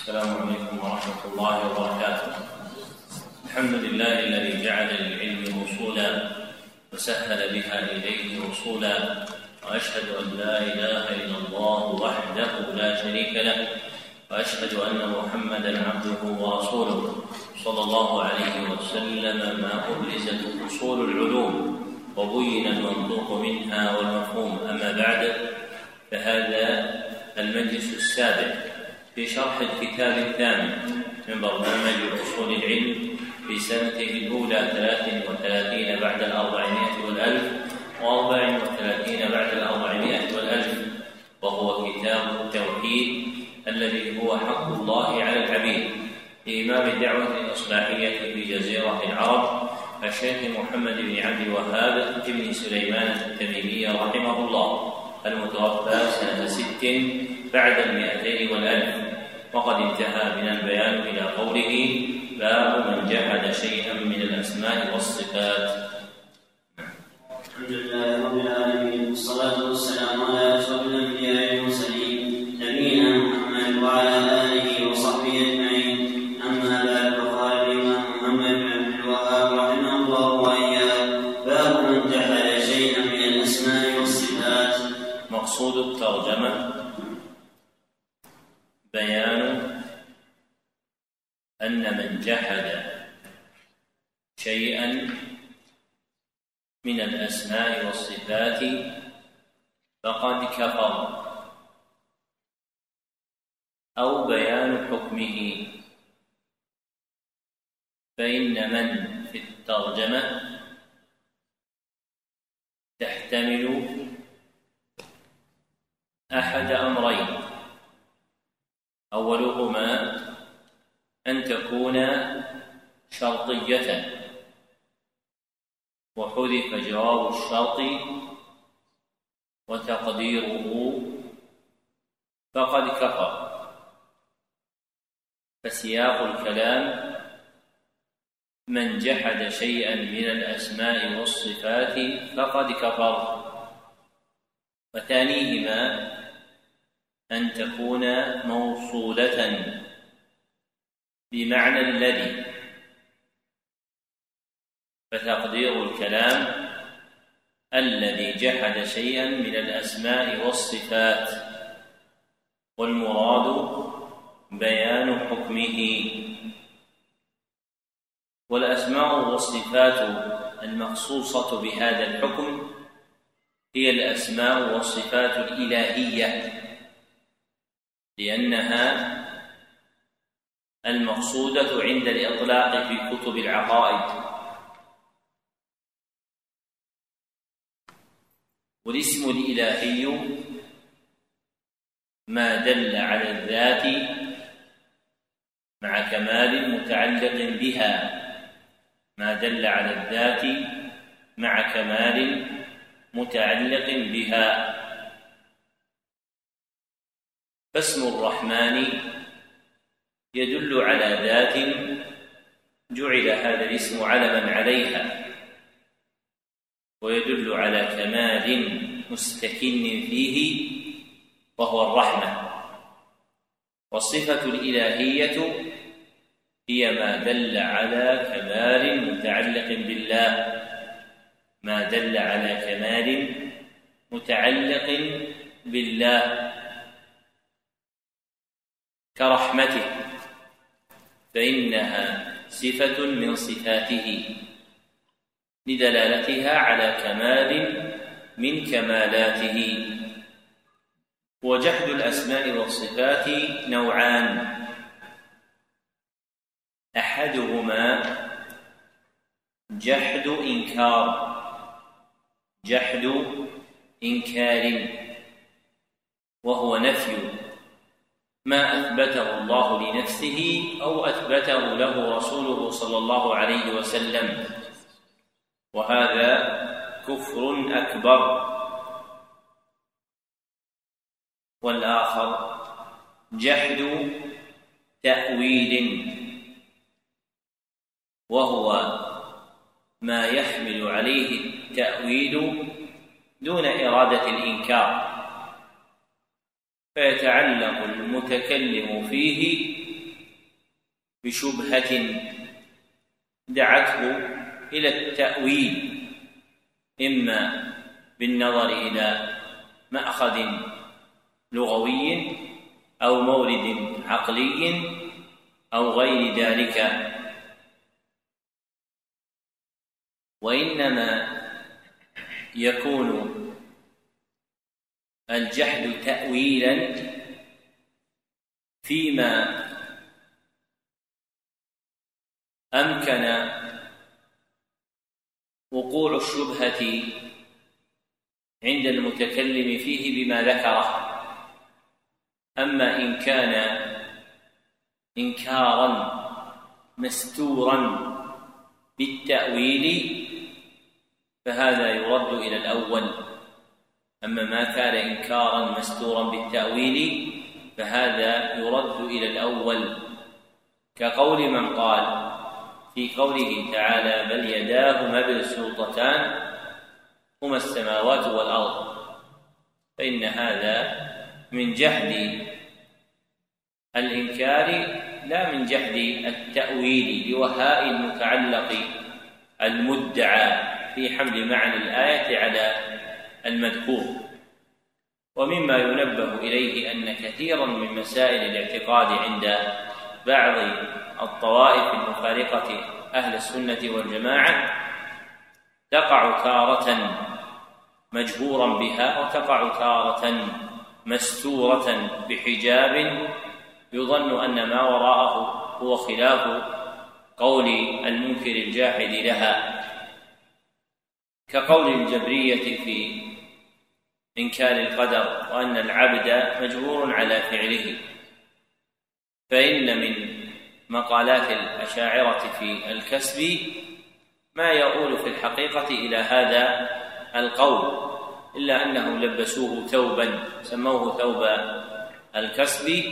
السلام عليكم ورحمة الله وبركاته. الحمد لله الذي جعل للعلم وصولا وسهل بها إليه وصولا وأشهد أن لا إله إلا الله وحده لا شريك له وأشهد أن محمدا عبده ورسوله صلى الله عليه وسلم ما أبرزت أصول العلوم وبين المنطوق منها والمفهوم. أما بعد فهذا المجلس السابع في شرح الكتاب الثامن من برنامج أصول العلم في سنته الأولى ثلاث وثلاثين بعد الأربعمائة والألف وأربع وثلاثين بعد الأربعمائة والألف. وهو كتاب التوحيد الذي هو حق الله على العبيد. لإمام الدعوة الإصلاحية في جزيرة العرب الشيخ محمد بن عبد الوهاب بن سليمان التميمي رحمه الله. المتوفى سنة ست بعد المئتين والألف. وقد انتهى من البيان إلى قوله باب من جحد شيئا من الأسماء والصفات الحمد لله رب العالمين والصلاة أن من جحد شيئا من الأسماء والصفات فقد كفر. أو بيان حكمه. فإن من في الترجمة تحتمل أحد أمرين. أولهما أن تكون شرطية. وحذف جواب الشرط وتقديره فقد كفر. فسياق الكلام من جحد شيئا من الأسماء والصفات فقد كفر. وثانيهما أن تكون موصولة. بمعنى الذي فتقدير الكلام الذي جحد شيئا من الأسماء والصفات والمراد بيان حكمه. والأسماء والصفات المخصوصة بهذا الحكم هي الأسماء والصفات الإلهية لأنها المقصودة عند الإطلاق في كتب العقائد. والاسم الإلهي ما دل على الذات مع كمال متعلق بها. ما دل على الذات مع كمال متعلق بها. فاسم الرحمن يدل على ذات جعل هذا الاسم علما عليها ويدل على كمال مستكن فيه وهو الرحمة والصفة الإلهية هي ما دل على كمال متعلق بالله ما دل على كمال متعلق بالله كرحمته. فإنها صفة من صفاته لدلالتها على كمال من كمالاته. وجحد الأسماء والصفات نوعان. أحدهما جحد إنكار جحد إنكار وهو نفي ما أثبته الله لنفسه أو أثبته له رسوله صلى الله عليه وسلم. وهذا كفر أكبر. والآخر جحد تأويل. وهو ما يحمل عليه التأويل دون إرادة الإنكار. فيتعلق المتكلم فيه بشبهة دعته إلى التأويل إما بالنظر إلى مأخذ لغوي أو مورد عقلي أو غير ذلك. وإنما يكون الجحد تأويلا فيما أمكن وقوع الشبهة عند المتكلم فيه بما ذكره أما إن كان إنكارا مستورا بالتأويل فهذا يرد إلى الأول. أما ما كان إنكارا مستورا بالتأويل فهذا يرد إلى الأول. كقول من قال في قوله تعالى بل يداه مبسوطتان هما السماوات والأرض فإن هذا من جحد الإنكار لا من جحد التأويل لوهاء المتعلق المدعى في حمل معنى الآية على المذكور. ومما ينبه إليه أن كثيرا من مسائل الاعتقاد عند بعض الطوائف المفارقة أهل السنة والجماعة تقع تارة مجهورا بها وتقع تارة مستورة بحجاب يظن أن ما وراءه هو خلاف قول المنكر الجاحد لها. كقول الجبرية في إنكار القدر وأن العبد مجبور على فعله. فإن من مقالات الأشاعرة في الكسب ما يؤول في الحقيقة إلى هذا القول إلا أنهم لبسوه ثوبا سموه ثوب الكسب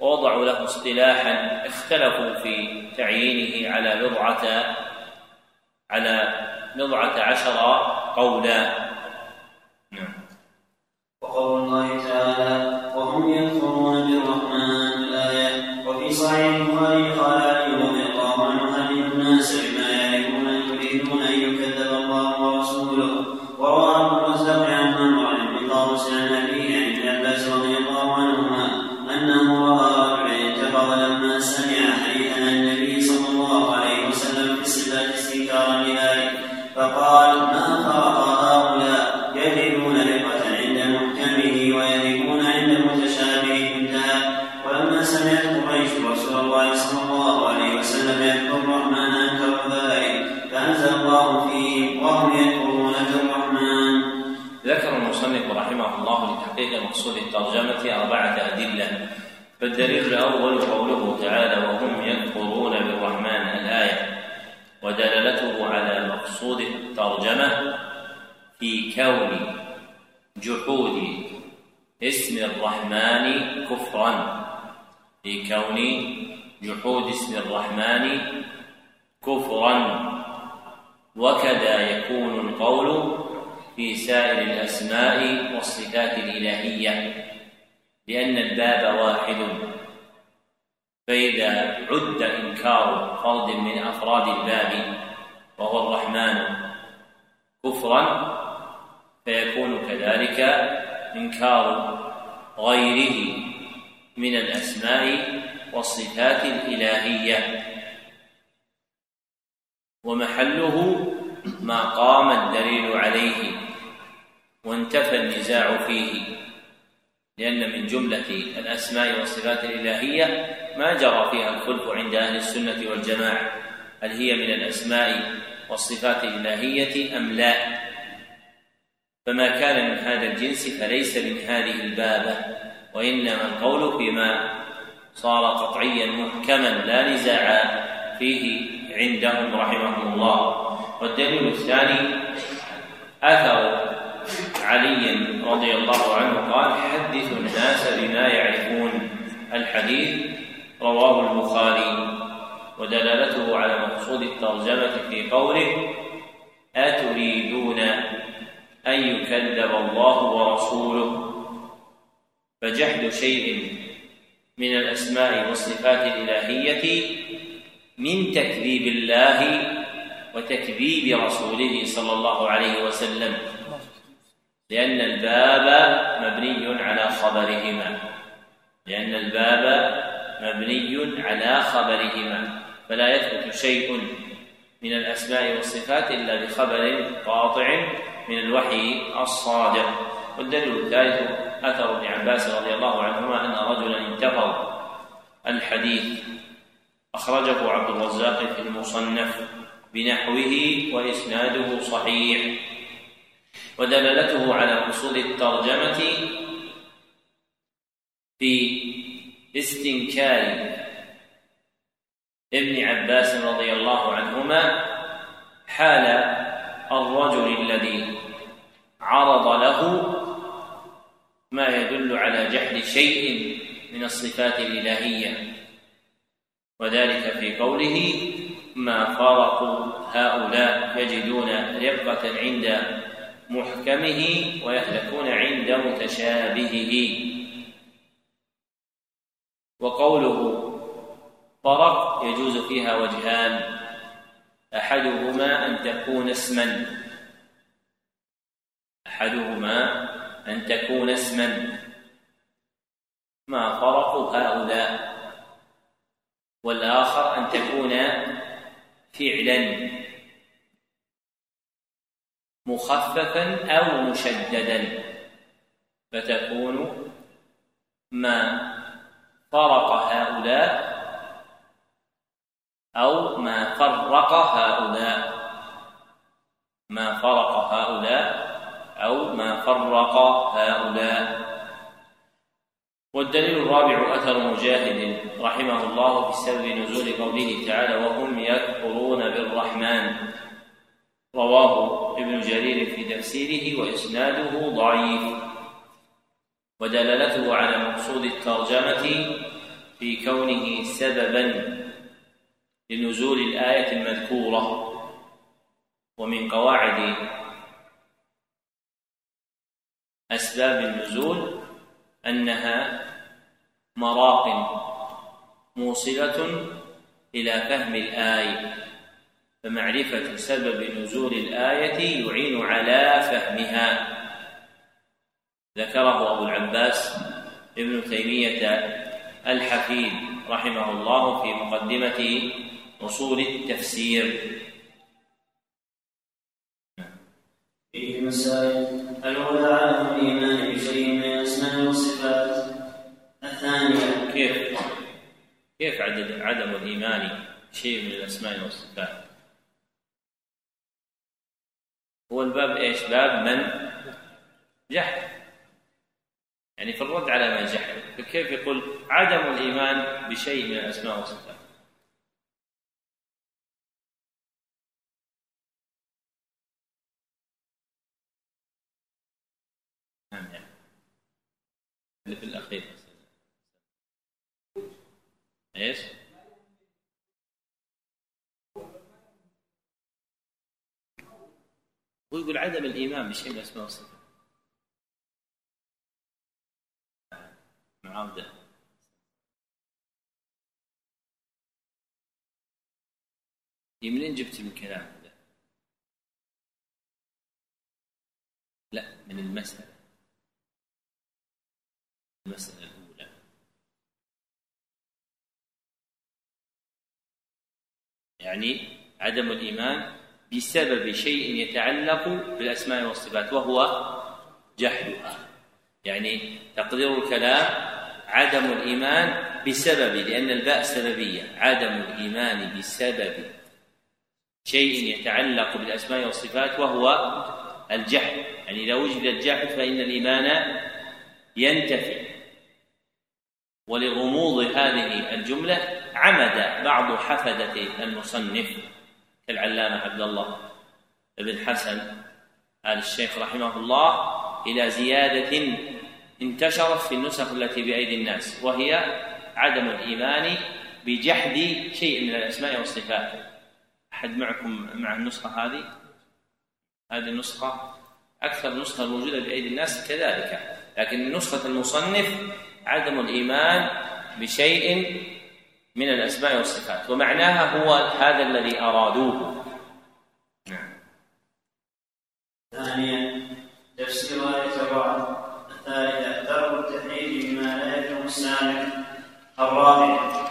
ووضعوا له اصطلاحا اختلفوا في تعيينه على بضعة على بضعة عشر قولا. وقول الله تعالى وهم يكفرون بالرحمن الآية. وفي صحيح الله لتحقيق مقصود الترجمة أربعة أدلة فالدليل الأول قوله تعالى وهم يكفرون بالرحمن الآية ودلالته على مقصود الترجمة في كون جحود اسم الرحمن كفرا في كون جحود اسم الرحمن كفرا. وكذا يكون القول في سائر الأسماء والصفات الإلهية لأن الباب واحد. فإذا عد إنكار فرد من أفراد الباب وهو الرحمن كفرا فيكون كذلك إنكار غيره من الأسماء والصفات الإلهية. ومحله ما قام الدليل عليه. وانتفى النزاع فيه. لأن من جملة الأسماء والصفات الإلهية ما جرى فيها الخلف عند أهل السنة والجماعة. هل هي من الأسماء والصفات الإلهية أم لا؟ فما كان من هذا الجنس فليس من هذه البابة. وإنما القول فيما صار قطعيا محكما لا نزاع فيه عندهم رحمهم الله. والدليل الثاني أثر علي رضي الله عنه قال حدثوا الناس بما يعرفون. الحديث رواه البخاري ودلالته على مقصود الترجمة في قوله أتريدون أن يكذب الله ورسوله؟ فجحد شيء من الأسماء والصفات الإلهية من تكذيب الله وتكذيب رسوله صلى الله عليه وسلم. لأن الباب مبني على خبرهما. لأن الباب مبني على خبرهما. فلا يثبت شيء من الأسماء والصفات إلا بخبر قاطع من الوحي الصادق. والدليل الثالث أثر ابن عباس رضي الله عنهما أن رجلا انتقض الحديث. أخرجه عبد الرزاق في المصنف بنحوه وإسناده صحيح. ودلالته على وصول الترجمة في استنكار ابن عباس رضي الله عنهما حال الرجل الذي عرض له ما يدل على جحد شيء من الصفات الإلهية. وذلك في قوله ما فرقوا هؤلاء يجدون رقة عند محكمه ويهلكون عند متشابهه. وقوله فرق يجوز فيها وجهان. أحدهما أن تكون اسما. أحدهما أن تكون اسما. ما فرق هؤلاء؟ والآخر أن تكون فعلا. مخففا أو مشددا فتكون ما فرق هؤلاء أو ما فرق هؤلاء. ما فرق هؤلاء أو ما فرق هؤلاء. والدليل الرابع أثر مجاهد رحمه الله في سبب نزول قوله تعالى وهم يكفرون بالرحمن رواه ابن جرير في تفسيره وإسناده ضعيف. ودلالته على مقصود الترجمة في كونه سببا لنزول الآية المذكورة ومن قواعد أسباب النزول أنها مراق موصلة إلى فهم الآية. فمعرفة سبب نزول الآية يعين على فهمها. ذكره أبو العباس ابن تيمية الحفيد رحمه الله في مقدمة أصول التفسير. فيه مسائل الأولى عدم الإيمان بشيء من الأسماء والصفات. الثانية كيف؟ كيف عدم الإيمان بشيء من الأسماء والصفات؟ هو الباب إيش؟ باب من؟ جحد. يعني في الرد على من جحد فكيف يقول عدم الإيمان بشيء من الأسماء والصفات؟ اللي في الأخير. إيش؟ هو يقول عدم الإيمان بشيء من الأسماء والصفات معاودة. منين جبت من كلام هذا؟ لا من المسألة. المسألة الأولى. يعني عدم الإيمان بسبب شيء يتعلق بالأسماء والصفات وهو جحدها يعني تقدير الكلام عدم الإيمان بسبب لأن الباء سببية. عدم الإيمان بسبب شيء يتعلق بالأسماء والصفات وهو الجحد يعني إذا وجد الجحد فإن الإيمان ينتفي. ولغموض هذه الجملة عمد بعض حفدة المصنف. كالعلامة عبد الله بن حسن آل الشيخ رحمه الله إلى زيادة انتشرت في النسخ التي بأيدي الناس وهي عدم الإيمان بجحد شيء من الأسماء والصفات. أحد معكم مع النسخة هذه؟ هذه النسخة أكثر نسخة موجودة بأيدي الناس كذلك لكن نسخة المصنف عدم الإيمان بشيء من الأسماء والصفات. ومعناها هو هذا الذي أرادوه. نعم. ثانيا تفسير آية الرعد الثالثة ترك التحريف بما لا يفهم السامع. الرابعة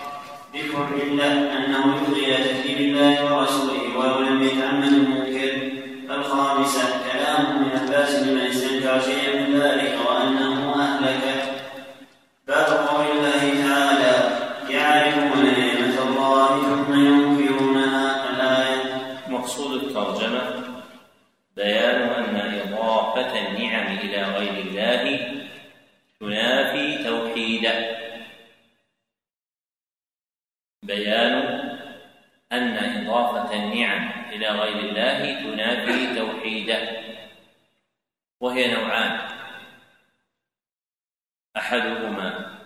ذكر إلا أنه يلغي إلى تكذيب الله ورسوله ولو لم يتعمد المنكر. الخامسة كلام من عباس بما استنكر شيئا من ذلك. بيان أن إضافة النعم إلى غير الله تنافي توحيده وهي نوعان. أحدهما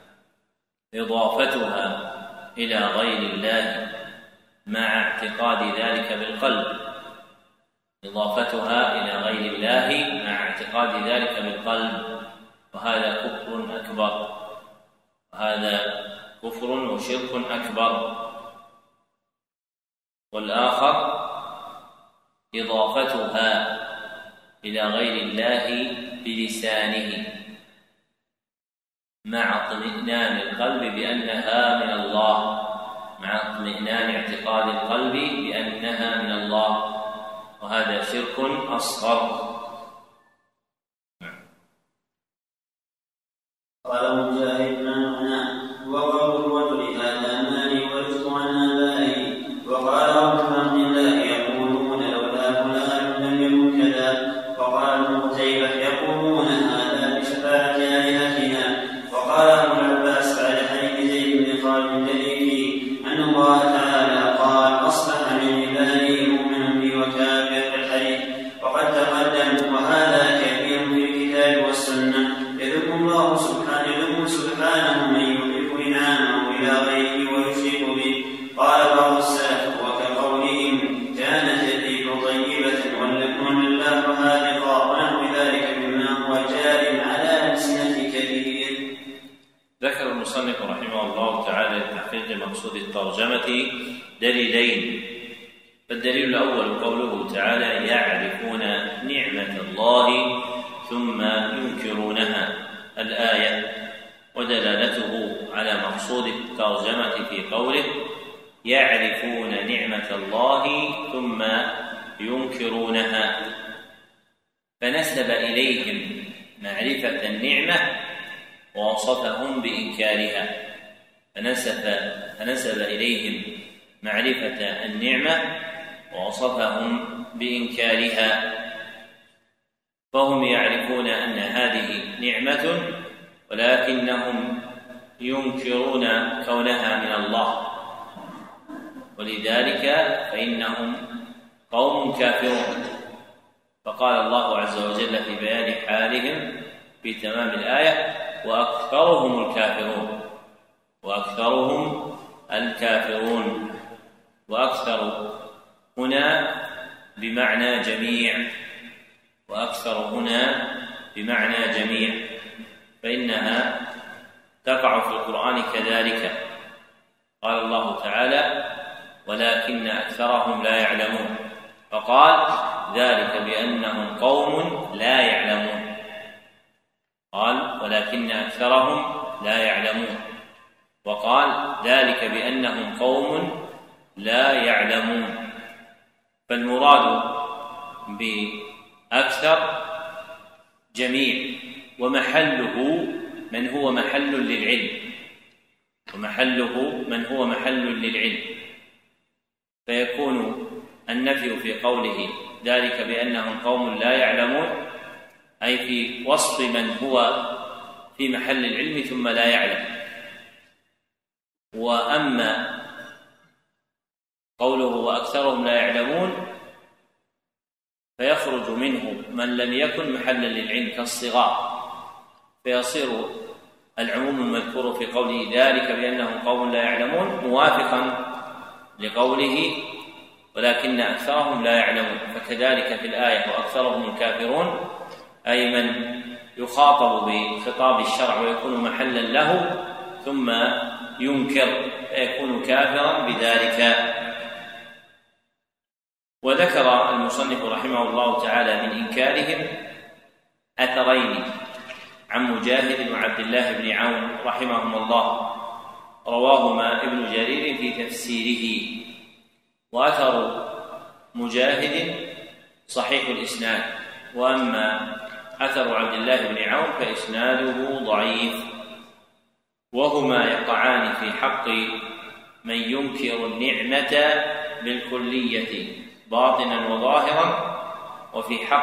إضافتها إلى غير الله مع اعتقاد ذلك بالقلب. إضافتها إلى غير الله مع اعتقاد ذلك بالقلب وهذا كفر أكبر وهذا كفر وشرك أكبر. والآخر إضافتها إلى غير الله بلسانه مع اطمئنان القلب بأنها من الله مع اطمئنان اعتقاد القلب بأنها من الله. وهذا شرك أصغر. C'est rare.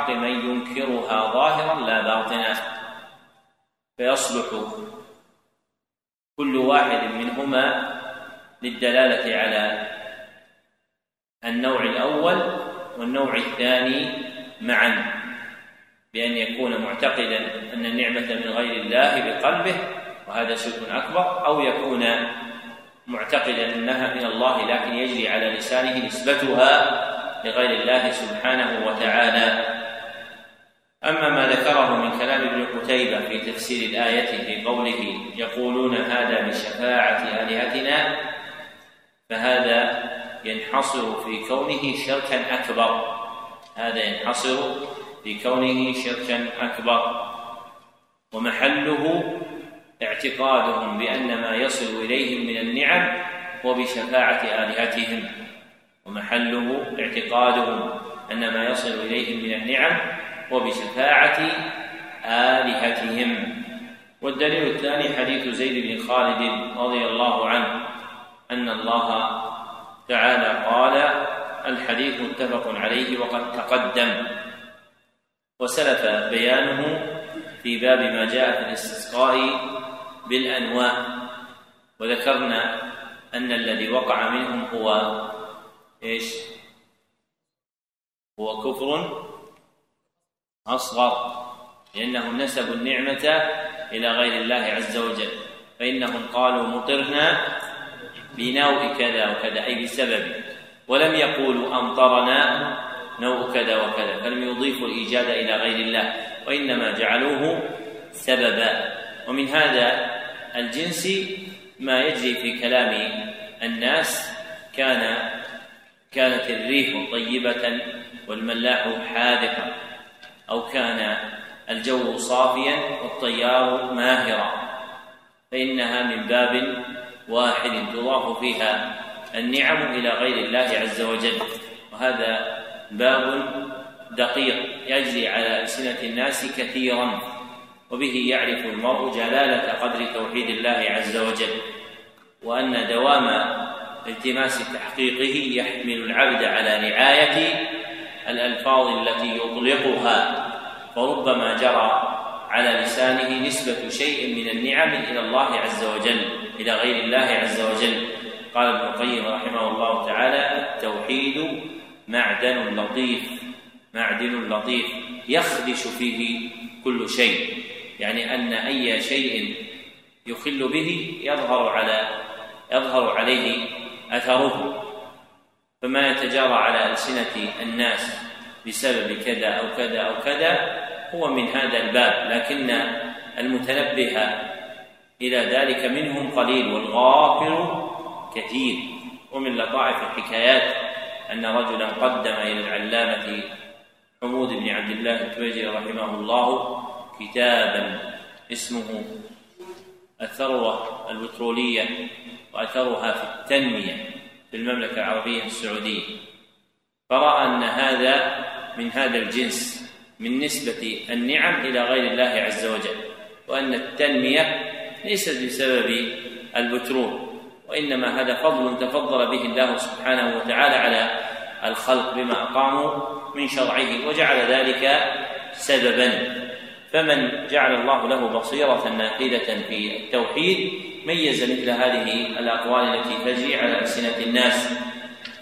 وفي حق من ينكرها ظاهرا لا باطنا. فيصلح كل واحد منهما للدلالة على النوع الأول والنوع الثاني معا بأن يكون معتقدا أن النعمة من غير الله بقلبه وهذا شرك أكبر أو يكون معتقدا أنها من الله لكن يجري على لسانه نسبتها لغير الله سبحانه وتعالى. أما ما ذكره من كلام ابن قتيبة في تفسير الآية في قوله يقولون هذا بشفاعة آلهتنا فهذا ينحصر في كونه شركا أكبر. هذا ينحصر في كونه شركا أكبر. ومحله اعتقادهم بأن ما يصل إليهم من النعم هو بشفاعة آلهتهم. ومحله اعتقادهم أن ما يصل إليهم من النعم هو بشفاعة آلهتهم. والدليل الثاني حديث زيد بن خالد رضي الله عنه. أن الله تعالى قال الحديث متفق عليه وقد تقدم. وسلف بيانه في باب ما جاء في الاستسقاء بالانواع وذكرنا أن الذي وقع منهم هو إيش؟ هو كفر أصغر لانهم نسبوا النعمة إلى غير الله عز وجل فإنهم قالوا مطرنا بنوء كذا وكذا أي بسبب ولم يقولوا أمطرنا نوع كذا وكذا فلم يضيفوا الإيجاد إلى غير الله وإنما جعلوه سببا. ومن هذا الجنس ما يجري في كلام الناس كان كانت الريح طيبة والملاح حادقا أو كان الجو صافيا والطيار ماهرا فإنها من باب واحد تضاف فيها النعم إلى غير الله عز وجل. وهذا باب دقيق يجري على ألسنة الناس كثيرا وبه يعرف المرء جلالة قدر توحيد الله عز وجل. وأن دوام التماس تحقيقه يحمل العبد على رعاية الألفاظ التي يطلقها فربما جرى على لسانه نسبة شيء من النعم إلى الله عز وجل إلى غير الله عز وجل. قال ابن القيم رحمه الله تعالى التوحيد معدن لطيف معدن لطيف يخدش فيه كل شيء. يعني أن أي شيء يخل به يظهر على يظهر عليه أثره. فما يتجارى على ألسنة الناس بسبب كذا أو كذا أو كذا هو من هذا الباب لكن المتنبه إلى ذلك منهم قليل والغافل كثير. ومن لطائف الحكايات أن رجلا قدم إلى العلامة حمود بن عبد الله التويجري رحمه الله كتابا اسمه الثروة البترولية وأثرها في التنمية. في المملكة العربية السعودية. فرأى أن هذا من هذا الجنس من نسبة النعم إلى غير الله عز وجل وأن التنمية ليست بسبب البترول وإنما هذا فضل تفضل به الله سبحانه وتعالى على الخلق بما أقاموا من شرعه وجعل ذلك سببا. فمن جعل الله له بصيرة نافذة في التوحيد ميز مثل هذه الأقوال التي تجري على ألسنة الناس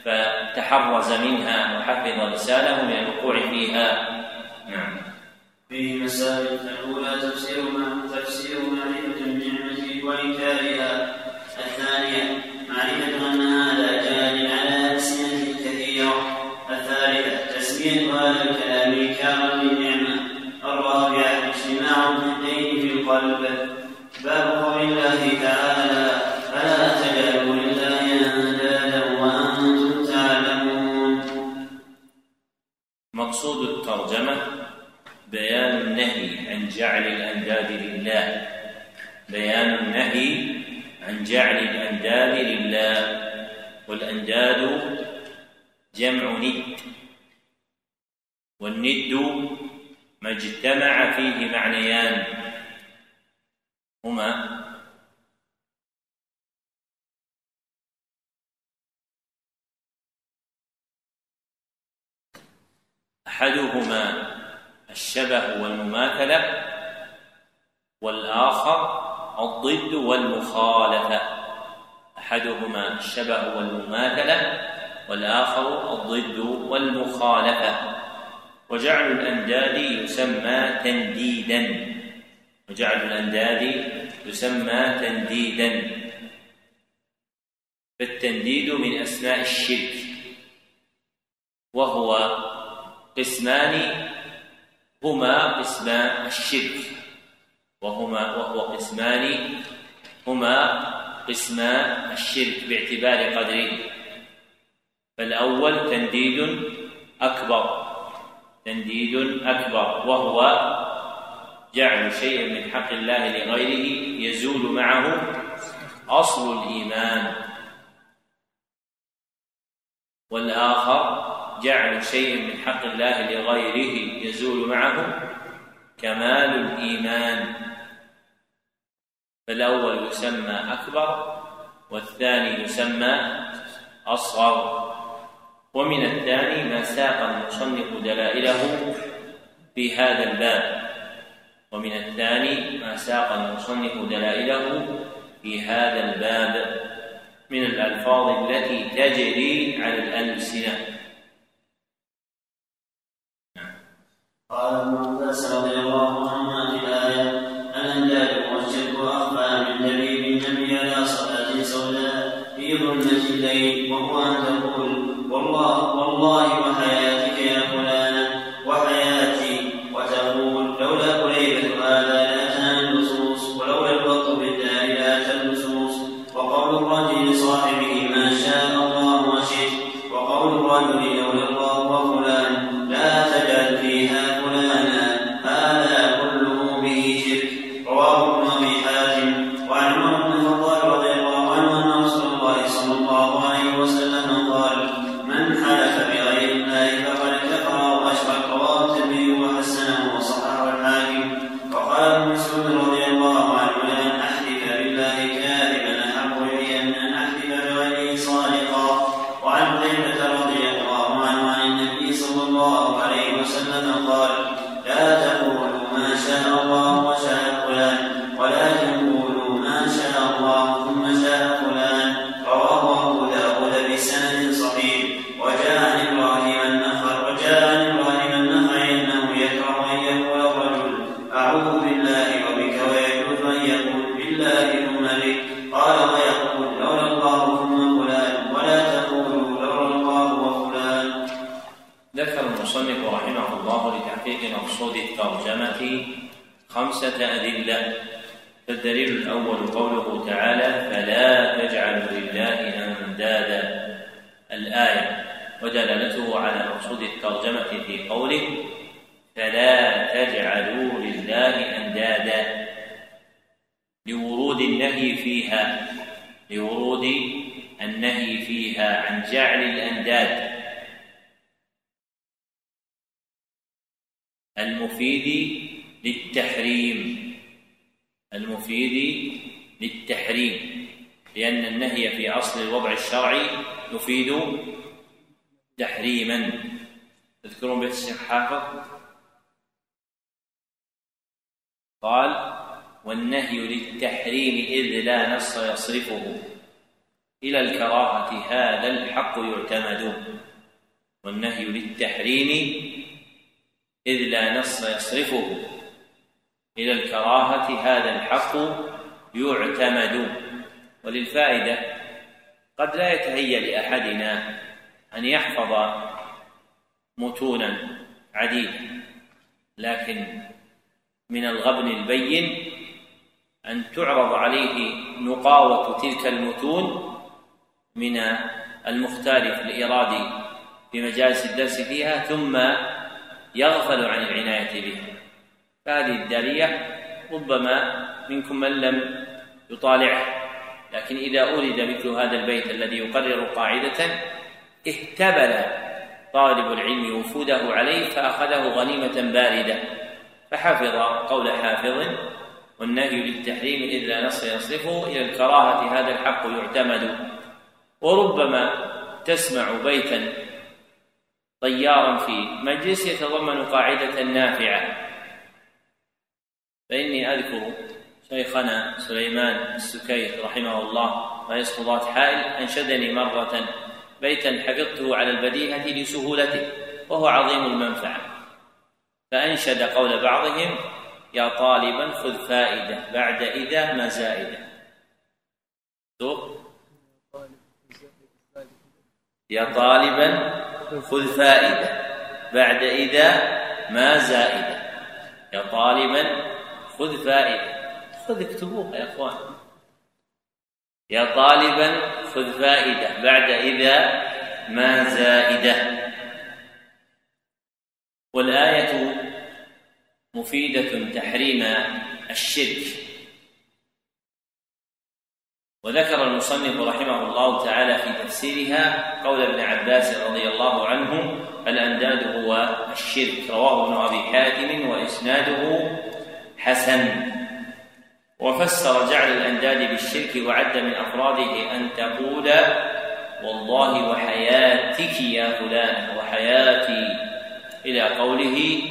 فتحرز منها وحفظ لسانه من الوقوع فيها. نعم. فيه مسائل الأولى تفسير تفسير معرفة النعمة وإنكارها. الثانية معرفة الترجمة بيان النهي عن جعل الأنداد لله. بيان النهي عن جعل الأنداد لله. والأنداد جمع ند. والند ما اجتمع فيه معنيان. هما أحدهما الشبه والمماثلة والآخر الضد والمخالفة. أحدهما الشبه والمماثلة والآخر الضد والمخالفة. وجعل الأنداد يسمى تنديدا. وجعل الأنداد يسمى تنديدا. فالتنديد من أسماء الشرك. وهو قسمان هما قسمان الشرك. وهما وهو قسمان هما قسمان الشرك باعتبار قدره فالأول تنديد أكبر. تنديد أكبر. وهو جعل شيء من حق الله لغيره يزول معه أصل الإيمان. والآخر جعل شيء من حق الله لغيره يزول معه كمال الإيمان. فالأول يسمى أكبر والثاني يسمى أصغر. ومن الثاني ما ساق المصنف دلائله في هذا الباب. ومن الثاني ما ساق المصنف دلائله في هذا الباب. من الألفاظ التي تجري على الألسنة. قال رضي الله في أخفى من صلاة سوداء في ظلمة الليل وهو أن والله والله خمسة أدلة. فالدليل الأول قوله تعالى فلا تجعلوا لله أندادا. الآية. ودلالته على مقصود الترجمة في قوله فلا تجعلوا لله أندادا. لورود النهي فيها. لورود النهي فيها عن جعل الأنداد. المفيد للتحريم. المفيد للتحريم لأن النهي في أصل الوضع الشرعي يفيد تحريما. تذكرون بيت الشيخ حافظ؟ قال والنهي للتحريم إذ لا نص يصرفه. إلى الكراهة هذا الحق يعتمد. والنهي للتحريم إذ لا نص يصرفه. إلى الكراهة هذا الحق يعتمد. وللفائدة قد لا يتهيأ لأحدنا أن يحفظ متونا عديدة لكن من الغبن البين أن تعرض عليه نقاوة تلك المتون من المختار في الإيراد في مجالس الدرس فيها ثم يغفل عن العناية بها. فهذه الدالية ربما منكم من لم يطالعها لكن إذا أورد مثل هذا البيت الذي يقرر قاعدة اهتبل طالب العلم وفوده عليه فأخذه غنيمة باردة. فحفظ قول حافظ والنهي للتحريم إذ لا نص يصرفه إلى الكراهة هذا الحق يعتمد. وربما تسمع بيتا طيارا في مجلس يتضمن قاعدة نافعة. فإني أذكر شيخنا سليمان السكيت رحمه الله رئيس قضاة حائل أنشدني مرة بيتا حفظته على البديهة لسهولته وهو عظيم المنفعة. فأنشد قول بعضهم يا طالبا خذ فائدة بعد إذا ما زائدة. يا طالبا خذ فائدة بعد إذا ما زائدة. يا طالبا خذ فائدة. خذ اكتبوها يا إخوان. يا طالبا خذ فائدة. بعد إذا ما زائدة. والآية مفيدة تحريم الشرك. وذكر المصنف رحمه الله تعالى في تفسيرها قول ابن عباس رضي الله عنه الأنداد هو الشرك. رواه ابن أبي حاتم وإسناده حسن. وفسر جعل الأنداد بالشرك وعد من أفراده أن تقول والله وحياتك يا فلان وحياتي. إلى قوله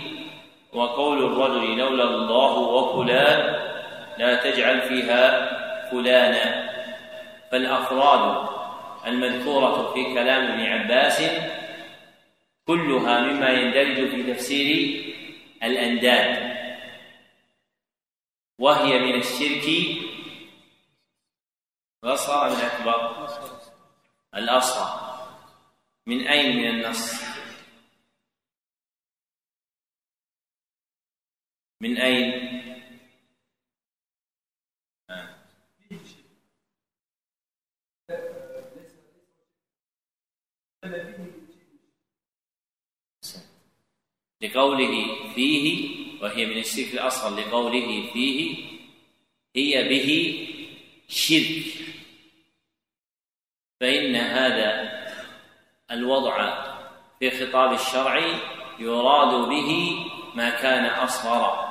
وقول الرجل لولا الله وفلان لا تجعل فيها فلانا فالأفراد المذكورة في كلام ابن عباس كلها مما يندرج في تفسير الأنداد. وهي من الشرك الأصغر من الأكبر. الأصغر. من أين من النص؟ من أين؟ لقوله فيه وهي من الشرك الأصغر لقوله فيه هي به شرك. فإن هذا الوضع في خطاب الشرع يراد به ما كان أصغر.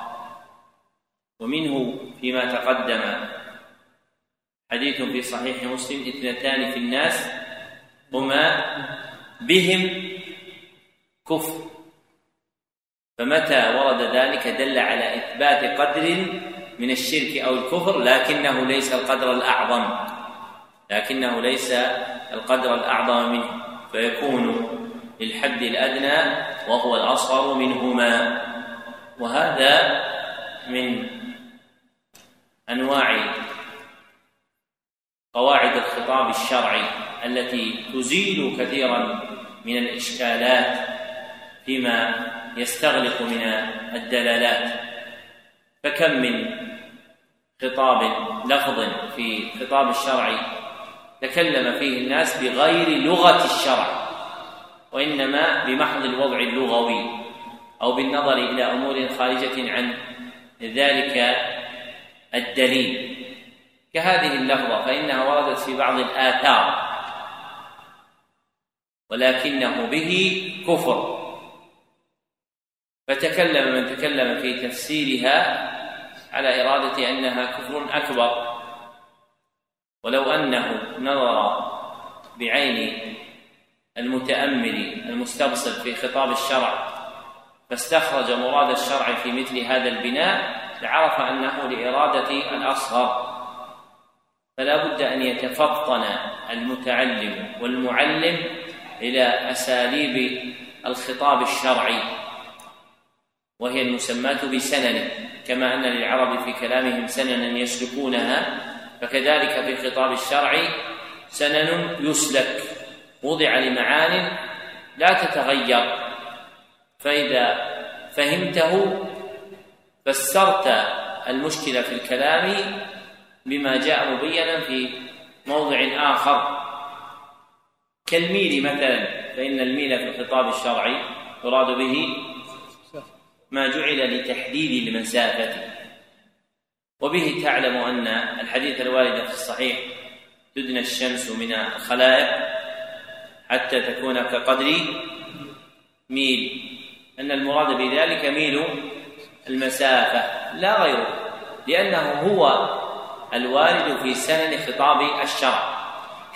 ومنه فيما تقدم حديث في صحيح مسلم اثنتان في الناس هما بهم كفر. فمتى ورد ذلك دل على إثبات قدر من الشرك أو الكفر؟ لكنه ليس القدر الأعظم. لكنه ليس القدر الأعظم منه. فيكون للحد الأدنى وهو الأصغر منهما. وهذا من أنواع قواعد الخطاب الشرعي التي تزيل كثيرا من الإشكالات فيما يستغلق من الدلالات. فكم من خطاب لفظ في خطاب الشرع تكلم فيه الناس بغير لغة الشرع وإنما بمحض الوضع اللغوي أو بالنظر إلى أمور خارجة عن ذلك الدليل. كهذه اللفظة فإنها وردت في بعض الآثار ولكنه به كفر. فتكلم من تكلم في تفسيرها على إرادة أنها كفر أكبر. ولو أنه نظر بعين المتأمل المستبصر في خطاب الشرع فاستخرج مراد الشرع في مثل هذا البناء لعرف أنه لإرادة الأصغر. فلا بد أن يتفطن المتعلم والمعلم إلى أساليب الخطاب الشرعي. وهي المسماة بسنن كما أن للعرب في كلامهم سننا يسلكونها فكذلك في خطاب الشرع سنن يسلك وضع لمعان لا تتغير. فإذا فهمته فسرت المشكلة في الكلام بما جاء مبينا في موضع آخر. كالميل مثلا فإن الميل في الخطاب الشرعي يراد به ما جعل لتحديد المسافة. وبه تعلم أن الحديث الوارد في الصحيح تدنى الشمس من الخلائق حتى تكون كقدر ميل. أن المراد بذلك ميل المسافة لا غيره لأنه هو الوارد في سنن خطاب الشرع.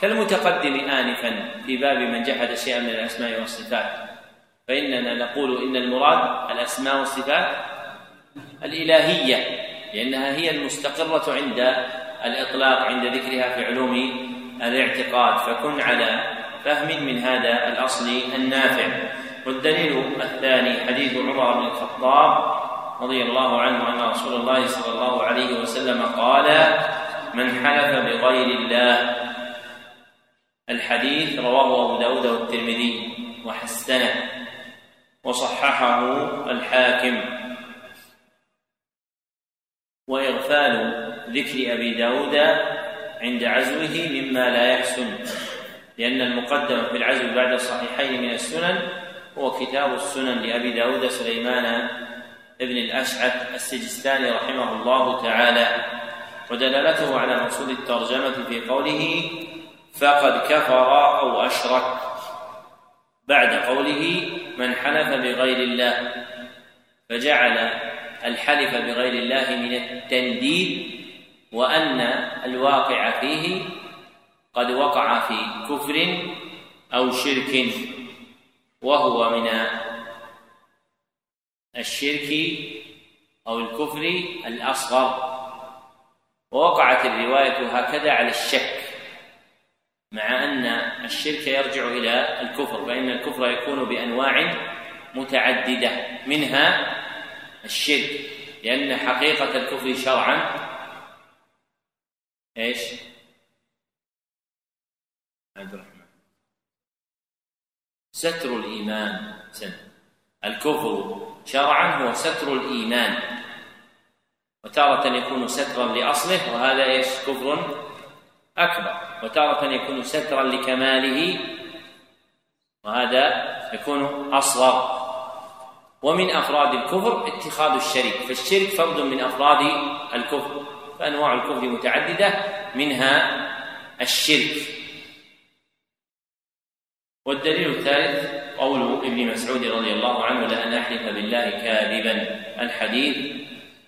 كالمتقدم آنفا في باب من جحد شيئا من الأسماء والصفات. فإننا نقول إن المراد الأسماء والصفات الإلهية لأنها هي المستقرة عند الإطلاق عند ذكرها في علوم الاعتقاد. فكن على فهم من هذا الأصل النافع. والدليل الثاني حديث عمر بن الخطاب رضي الله عنه أن رسول الله صلى الله عليه وسلم قال من حلف بغير الله. الحديث رواه أبو داود والترمذي وحسنه. وصححه الحاكم. وإغفال ذكر أبي داود عند عزوه مما لا يحسن لأن المقدم في العزو بعد الصحيحين من السنن هو كتاب السنن لأبي داود سليمان ابن الأشعث السجستاني رحمه الله تعالى. ودلالته على مقصود الترجمة في قوله فقد كفر أو أشرك بعد قوله من حلف بغير الله فجعل الحلف بغير الله من التنديد وأن الواقع فيه قد وقع في كفر أو شرك وهو من الشرك أو الكفر الأصغر. ووقعت الرواية هكذا على الشك. مع أن الشرك يرجع إلى الكفر فإن الكفر يكون بأنواع متعددة منها الشرك لأن حقيقة الكفر شرعا إيش؟ عبد الرحمن ستر الإيمان سن الكفر شرعا هو ستر الإيمان وتارة يكون سترا لأصله وهذا إيش؟ كفر أكبر وتارة يكون سترا لكماله وهذا يكون أصغر. ومن أفراد الكفر اتخاذ الشريك فالشرك فرد من أفراد الكفر فأنواع الكفر متعددة منها الشرك. والدليل الثالث قول ابن مسعود رضي الله عنه لأن أحلف بالله كاذبا. الحديث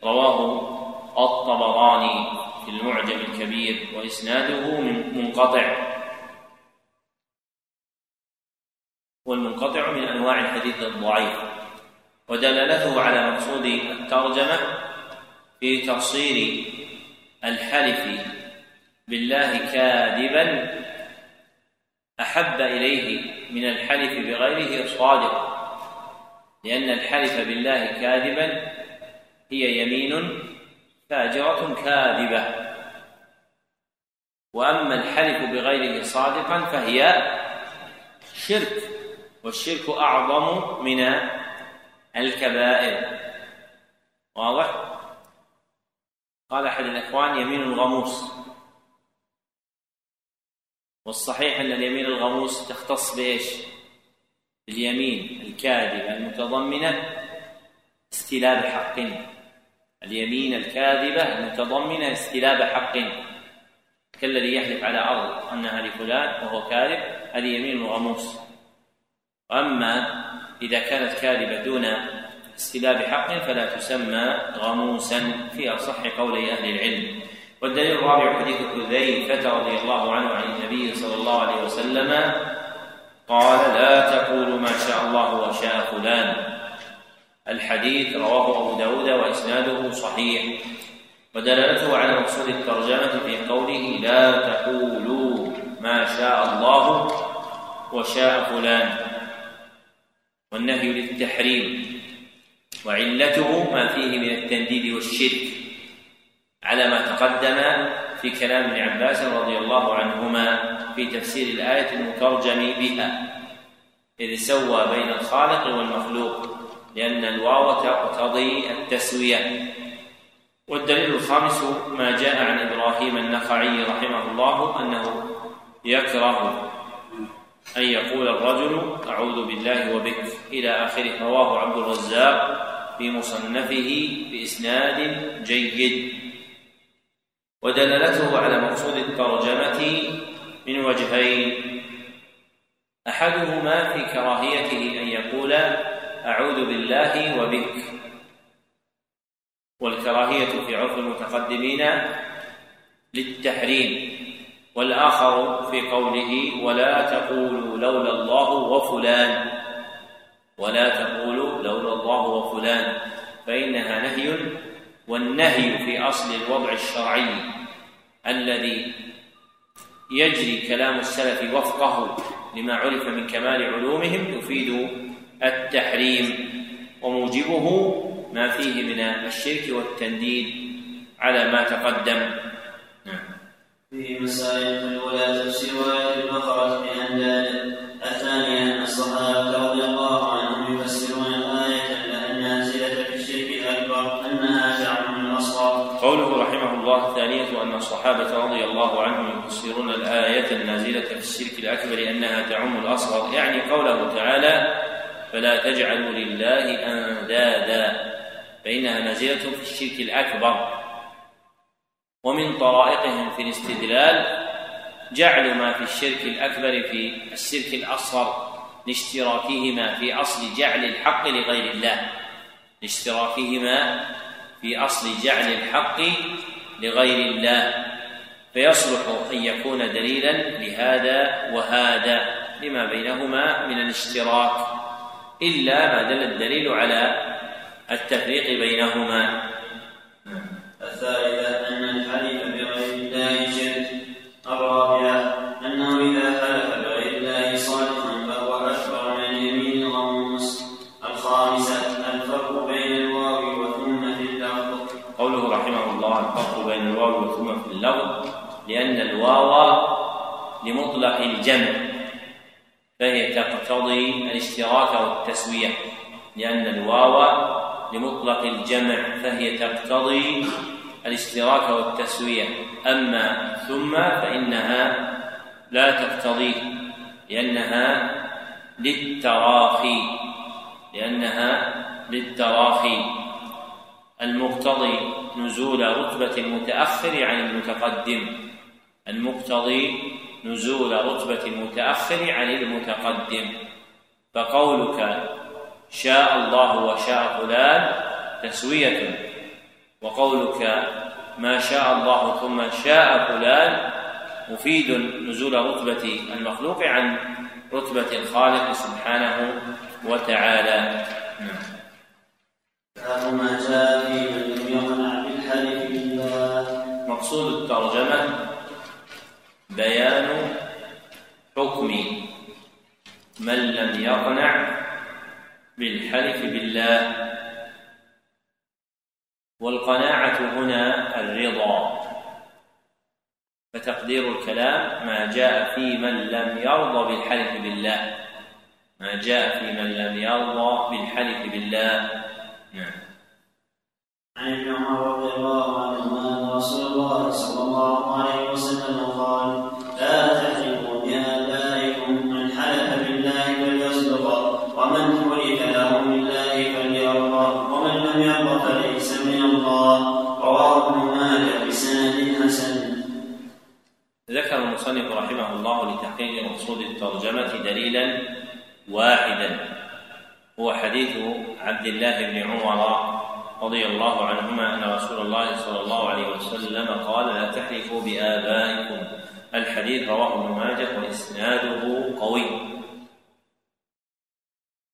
رواه الطبراني. في المعجم الكبير وإسناده منقطع. والمنقطع من أنواع الحديث الضعيف. ودلالته على مقصود الترجمة في تصير الحلف بالله كاذبا أحب إليه من الحلف بغيره صادق لأن الحلف بالله كاذبا هي يمين فاجرة كاذبة وأما الحلف بغيره صادقا فهي شرك والشرك أعظم من الكبائر واضح؟ قال أحد الإخوان يمين الغموس والصحيح أن اليمين الغموس تختص بإيش؟ باليمين الكاذبة المتضمنة استلاب حق اليمين الكاذبة المتضمنة استلاب حق. كالذي يحلف على أرض أنها لفلان وهو كاذب هذه يمين غموس وأما إذا كانت كاذبة دون استلاب حق فلا تسمى غموسا في أصح قولي أهل العلم. والدليل الرابع حديث حذيفة رضي الله عنه عن النبي صلى الله عليه وسلم قال لا تقولوا ما شاء الله وشاء فلان. الحديث رواه أبو داود وإسناده صحيح. ودلالته على مقصود الترجمة في قوله لا تقولوا ما شاء الله وشاء فلان. والنهي للتحريم. وعلته ما فيه من التنديد والشرك. على ما تقدم في كلام ابن عباس رضي الله عنهما في تفسير الآية المترجم بها. إذ سوى بين الخالق والمخلوق. لأن الواو تقتضي التسوية. والدليل الخامس ما جاء عن إبراهيم النخعي رحمه الله أنه يكره أن يقول الرجل أعوذ بالله وبك. إلى آخره رواه عبد الرزاق في مصنفه بإسناد جيد. ودلالته على مقصود الترجمة من وجهين. أحدهما في كراهيته أن يقول أعوذ بالله وبك. والكراهية في عرف المتقدمين للتحريم والآخر في قوله ولا تقولوا لولا الله وفلان. ولا تقولوا لولا الله وفلان. فإنها نهي والنهي في أصل الوضع الشرعي الذي يجري كلام السلف وفقه لما عرف من كمال علومهم يفيد التحريم وموجبه ما فيه من الشرك والتنديد على ما تقدم. نعم. في مسائل الأولى تفسير آية البقرة بأنداد الثانية الصحابة رضي الله عنهم يفسرون الآية النازلة في الشرك الأكبر أنها تعم الأصغر قوله رحمه الله الثانية أن الصحابة رضي الله عنهم يفسرون الآية النازلة في الشرك الأكبر أنها تعم الأصغر يعني قوله تعالى فلا تجعلوا لله أندادا. فإنها نازلة في الشرك الأكبر. ومن طرائقهم في الاستدلال جعل ما في الشرك الأكبر في الشرك الأصغر لاشتراكهما في أصل جعل الحق لغير الله. لاشتراكهما في أصل جعل الحق لغير الله. فيصلح أن يكون دليلا لهذا وهذا لما بينهما من الاشتراك. إلا ما دل الدليل على التفريق بينهما. الثالثة أن الحلف بغير الله شرك. الرابعة أنه إذا حلف بغير الله صالحا فهو أكبر من اليمين الغموس. الخامسة الفرق بين الواو وثم في اللفظ. قوله رحمه الله الفرق بين الواو وثم في اللفظ لأن الواو لمطلق الجمع. فهي تقتضي الاشتراك والتسوية لأن الواو لمطلق الجمع فهي تقتضي الاشتراك والتسوية. أما ثم فإنها لا تقتضيه لأنها للتراخي لأنها للتراخي. المقتضي نزول رتبة المتأخر عن المتقدم المقتضي نزول رتبة المتأخر عن المتقدم. فقولك شاء الله وشاء فلان تسوية. وقولك ما شاء الله ثم شاء فلان مفيد نزول رتبة المخلوق عن رتبة الخالق سبحانه وتعالى. نعم. ما جاء في من لم يقنع بالحلف بالله. مقصود الترجمة بيان حكم من لم يقنع بالحلف بالله. والقناعة هنا الرضا. فتقدير الكلام ما جاء في من لم يرضى بالحلف بالله. ما جاء في من لم يرضى بالحلف بالله. نعم. عن ابن عمر رضي الله عنهما رسول الله صلى الله عليه وسلم ذكر المصنف رحمه الله لتحقيق مقصود الترجمة دليلا واحدا. هو حديث عبد الله بن عمر رضي الله عنهما أن رسول الله صلى الله عليه وسلم قال لا تحلفوا بآبائكم. الحديث رواه ابن ماجه وإسناده قوي.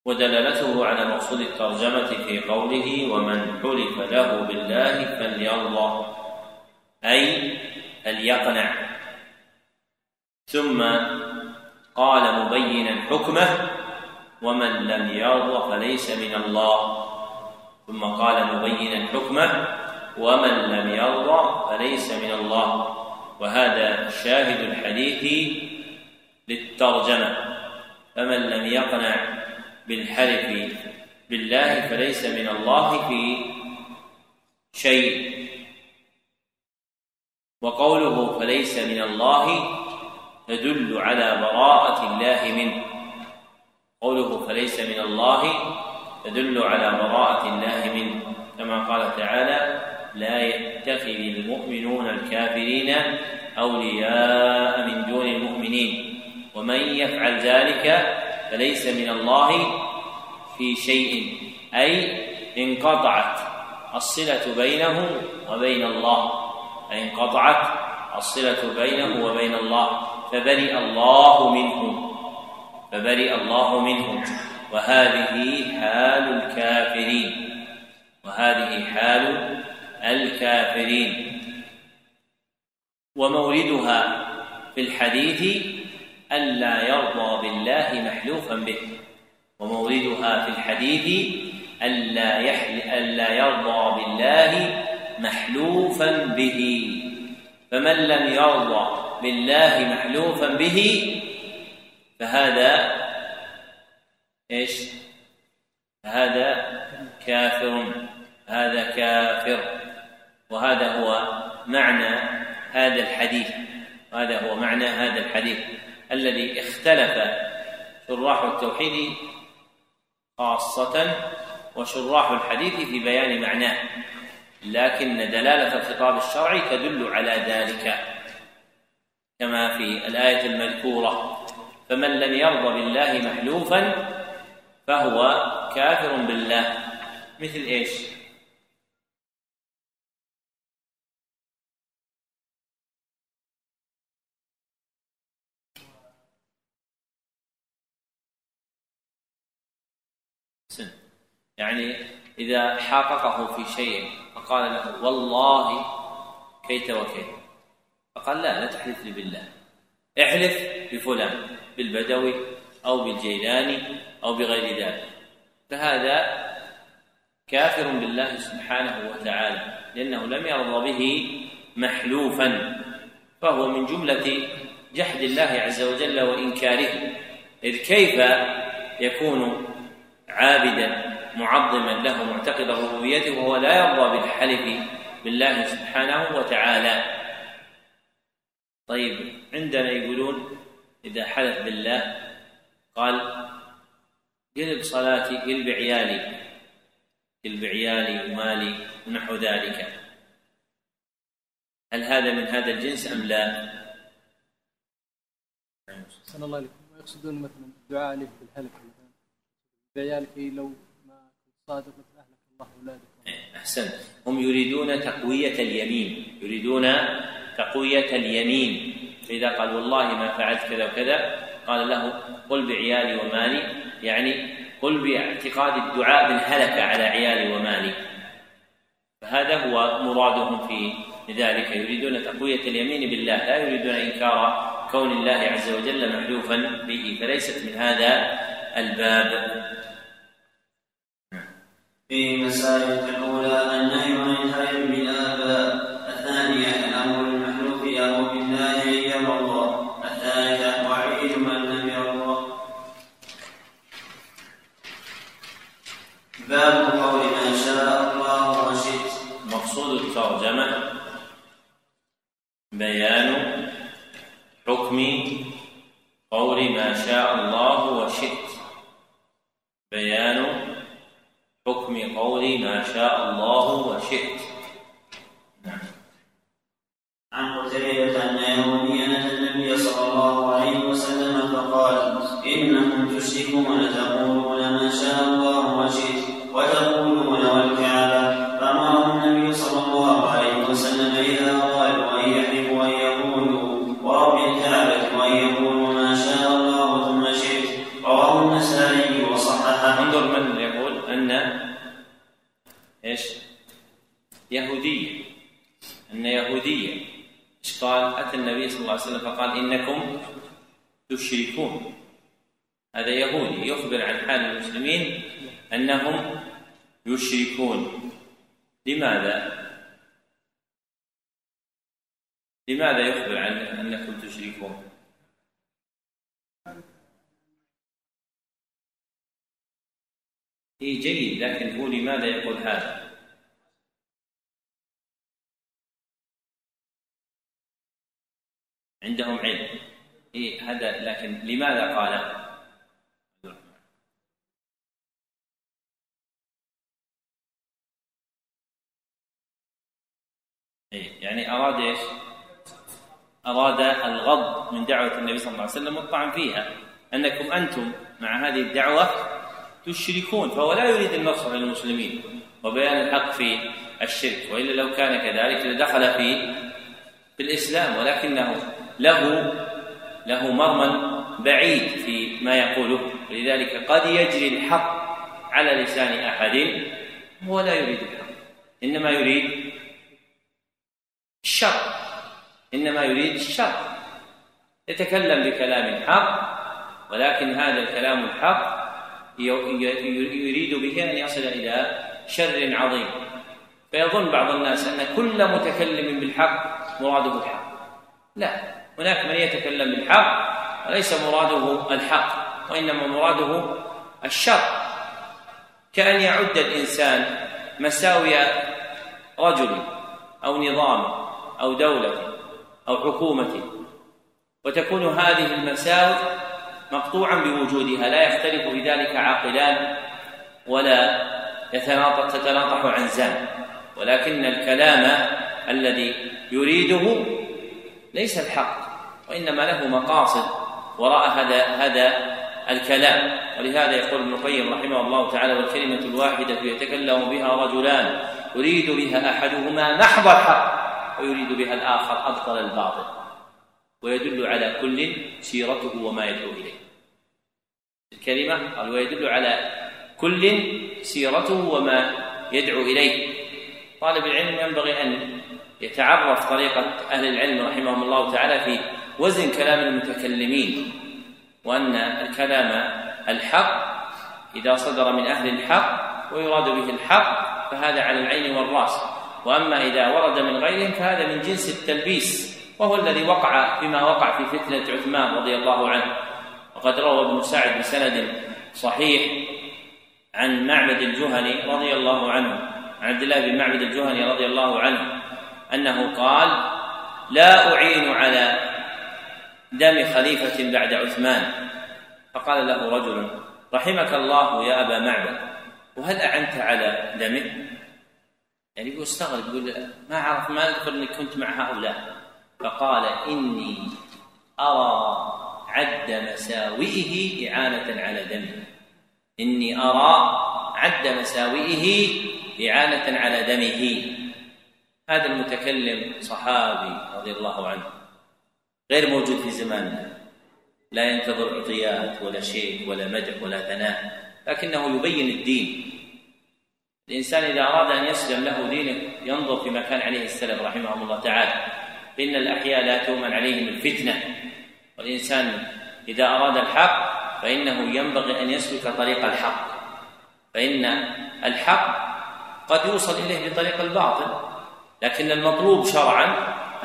ودلالته على مقصود الترجمة في قوله ومن حلف له بالله فليرضى. أي فليقنع. ثم قال مبينا حكمه ومن لم يرضى فليس من الله. ثم قال مبينا حكمه ومن لم يرضى فليس من الله. وهذا شاهد الحديث للترجمة. فمن لم يقنع بالحلف بالله فليس من الله في شيء. وقوله فليس من الله تدل على براءة الله منه. قوله فليس من الله تدل على براءة الله منه. كما قال تعالى لا يتخذ المؤمنون الكافرين أولياء من دون المؤمنين. ومن يفعل ذلك فليس من الله في شيء. أي انقطعت الصلة بينه وبين الله. أي انقطعت الصلة بينه وبين الله. فبرئ الله منه فبرئ الله منه وهذه حال الكافرين. وهذه حال الكافرين. وموردها في الحديث ألا يرضى بالله محلوفا به. وموردها في الحديث ألا يحل ألا يرضى بالله محلوفا به. فمن لم يرضى بالله محلوفا به فهذا إيش؟ هذا كافر هذا كافر. وهذا هو معنى هذا الحديث. هذا هو معنى هذا الحديث الذي اختلف شراح التوحيد خاصة وشراح الحديث في بيان معناه. لكن دلالة الخطاب الشرعي تدل على ذلك. كما في الآية المذكورة. فمن لم يرضى بالله محلوفا فهو كافر بالله. مثل إيش؟ يعني إذا حاققه في شيء فقال له والله كيت وكيت. فقال لا لا تحلف لي بالله. احلف بفلان بالبدوي أو بالجيلاني أو بغير ذلك. فهذا كافر بالله سبحانه وتعالى لأنه لم يرضى به محلوفا. فهو من جملة جحد الله عز وجل وإنكاره. إذ كيف يكون عابدا معظما له معتقد ربوبيته وهو لا يرضى بالحلف بالله سبحانه وتعالى؟ طيب عندنا يقولون إذا حلف بالله قال قلب صلاتي قلب عيالي قلب عيالي ومالي ونحو ذلك. هل هذا من هذا الجنس أم لا؟ صلى الله عليكم. ويقصدون مثلا الدعاء عليه بالهلك مثلا بعيالك لو ما كنت صادق مثل أهلك الله أولادك. إيه، أحسنت هم يريدون تقوية اليمين يريدون تقوية اليمين. فإذا قال والله ما فعلت كذا وكذا قال له قل بعيالي ومالي. يعني قل باعتقاد الدعاء بالهلكة على عيالي ومالي. فهذا هو مرادهم في ذلك. يريدون تقوية اليمين بالله لا يريدون إنكار كون الله عز وجل محلوفا به. فليست من هذا الباب. في مسائل الأولى النهي عن الترجمة بيان حكم قول ما شاء الله وشئت. بيان حكم قول ما شاء الله وشئت. نعم. عن قتيبة أن يهوديا أتى النبي صلى الله عليه وسلم فقال إنكم تشركون تقولون قال؟ أتى النبي صلى الله عليه وسلم فقال إنكم تشركون هذا يهودي يخبر عن حال المسلمين أنهم يشركون لماذا؟ لماذا يخبر عن أنكم تشركون؟ إيه جيد لكن هو لماذا يقول هذا؟ عندهم علم. إيه هذا لكن لماذا قال؟ إيه يعني أراد إيش؟ أراد الغض من دعوة النبي صلى الله عليه وسلم والطعن فيها. أنكم أنتم مع هذه الدعوة تشركون فهو لا يريد النصر للمسلمين. وبيان الحق في الشرك. وإلا لو كان كذلك لدخل في في الإسلام ولكنه له له مرمى بعيد في ما يقوله. ولذلك قد يجري الحق على لسان أحد. هو لا يريد الحق. إنما يريد الشر. إنما يريد الشر. يتكلم بكلام حق ولكن هذا الكلام الحق يريد به أن يصل إلى شر عظيم. فيظن بعض الناس أن كل متكلم بالحق مراده الحق. لا. هناك من يتكلم بالحق وليس مراده الحق وإنما مراده الشر. كأن يعد الإنسان مساوي رجل أو نظام أو دولة أو حكومة وتكون هذه المساوئ مقطوعا بوجودها لا يختلف بذلك عاقلان ولا يتناطح تتناطح عنزان ولكن الكلام الذي يريده ليس الحق. وإنما له مقاصد وراء هذا هذا الكلام. ولهذا يقول ابن القيم رحمه الله تعالى والكلمة الواحدة يتكلم بها رجلان يريد بها أحدهما محض الحق ويريد بها الآخر أبطل الباطل. ويدل على كل سيرته وما يدعو إليه. الكلمة قال ويدل على كل سيرته وما يدعو إليه. طالب العلم ينبغي أن يتعرف طريقة أهل العلم رحمهم الله تعالى في وزن كلام المتكلمين وأن الكلام الحق إذا صدر من أهل الحق ويراد به الحق فهذا على العين والرأس. وأما إذا ورد من غيرهم فهذا من جنس التلبيس وهو الذي وقع فيما وقع في فتنة عثمان رضي الله عنه. وقد روى ابن سعد بسند صحيح عن معبد الجهني رضي الله عنه عن عبد الله بن معبد الجهني رضي الله عنه أنه قال لا أعين على دم خليفة بعد عثمان. فقال له رجل رحمك الله يا أبا معبد وهل أعنت على دمه؟ يعني يقول استغرب يقول ما أعرف ما أذكر أني كنت مع هؤلاء. فقال إني أرى عد مساوئه إعانة على دمه إني أرى عد مساوئه إعانة على دمه. هذا المتكلم صحابي رضي الله عنه. غير موجود في زماننا. لا ينتظر عطيات ولا شيء ولا مدح ولا ثناء لكنه يبين الدين. الإنسان إذا أراد أن يسلم له دينه ينظر فيما كان عليه السلف رحمهم الله تعالى. فإن الأحياء لا تؤمن عليهم الفتنة. والإنسان إذا أراد الحق فإنه ينبغي أن يسلك طريق الحق. فإن الحق قد يوصل إليه بطريق الباطل لكن المطلوب شرعا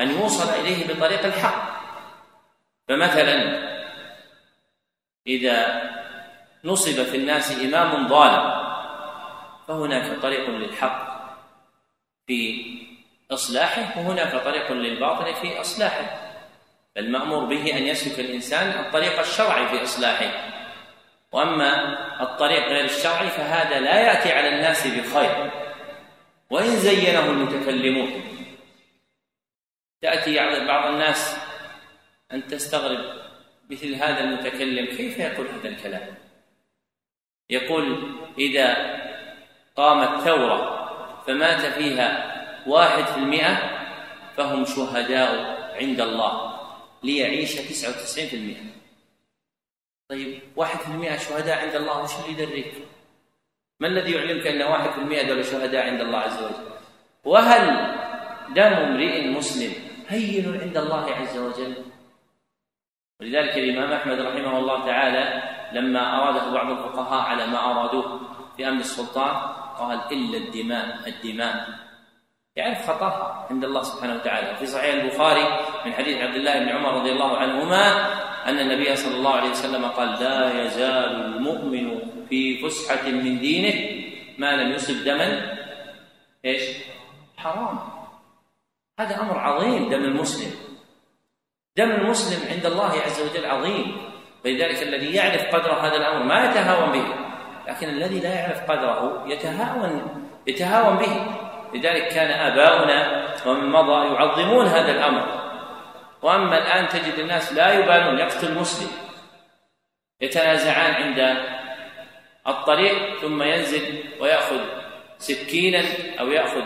أن يوصل إليه بطريق الحق. فمثلا إذا نصب في الناس إمام ظالم فهناك طريق للحق في إصلاحه وهناك طريق للباطل في إصلاحه. فالمأمور به أن يسلك الإنسان الطريق الشرعي في إصلاحه. وأما الطريق غير الشرعي فهذا لا يأتي على الناس بخير. وإن زينه المتكلمون تأتي بعض الناس أن تستغرب مثل هذا المتكلم كيف يقول هذا الكلام؟ يقول إذا قامت ثورة فمات فيها واحد في المئة فهم شهداء عند الله ليعيش تسعة وتسعين في المئة. طيب واحد في المئة شهداء عند الله وش اللي يدريك؟ ما الذي يعلمك أن واحد في المئة دول شهداء عند الله عز وجل؟ وهل دم امرئ مسلم هين عند الله عز وجل؟ ولذلك الإمام أحمد رحمه الله تعالى لما أراده بعض الفقهاء على ما أرادوه في أمر السلطان قال إلا الدماء الدماء. يعرف خطأها عند الله سبحانه وتعالى. في صحيح البخاري من حديث عبد الله بن عمر رضي الله عنهما أن النبي صلى الله عليه وسلم قال لا يزال المؤمن في فسحة من دينه ما لم يصب دما. إيش؟ حرام. هذا أمر عظيم دم المسلم. دم المسلم عند الله عز وجل عظيم. فلذلك الذي يعرف قدر هذا الأمر ما يتهاون به لكن الذي لا يعرف قدره يتهاون يتهاون به. لذلك كان آباؤنا ومن مضى يعظمون هذا الأمر. وأما الآن تجد الناس لا يبالون يقتل مسلم يتنازعان عند الطريق ثم ينزل ويأخذ سكينا أو يأخذ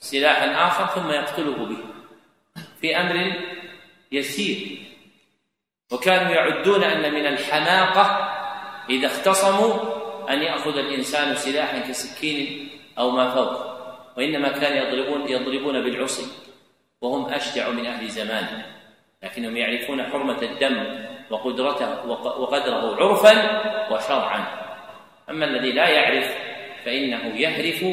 سلاحا آخر ثم يقتله به. في أمر يسير. وكانوا يعدون أن من الحماقة إذا اختصموا أن يأخذ الإنسان سلاحا كسكين أو ما فوق. وإنما كانوا يضربون يضربون بالعصي وهم أشجع من أهل زمانه لكنهم يعرفون حرمة الدم وقدرته وقدره عرفا وشرعا. أما الذي لا يعرف فإنه يهرف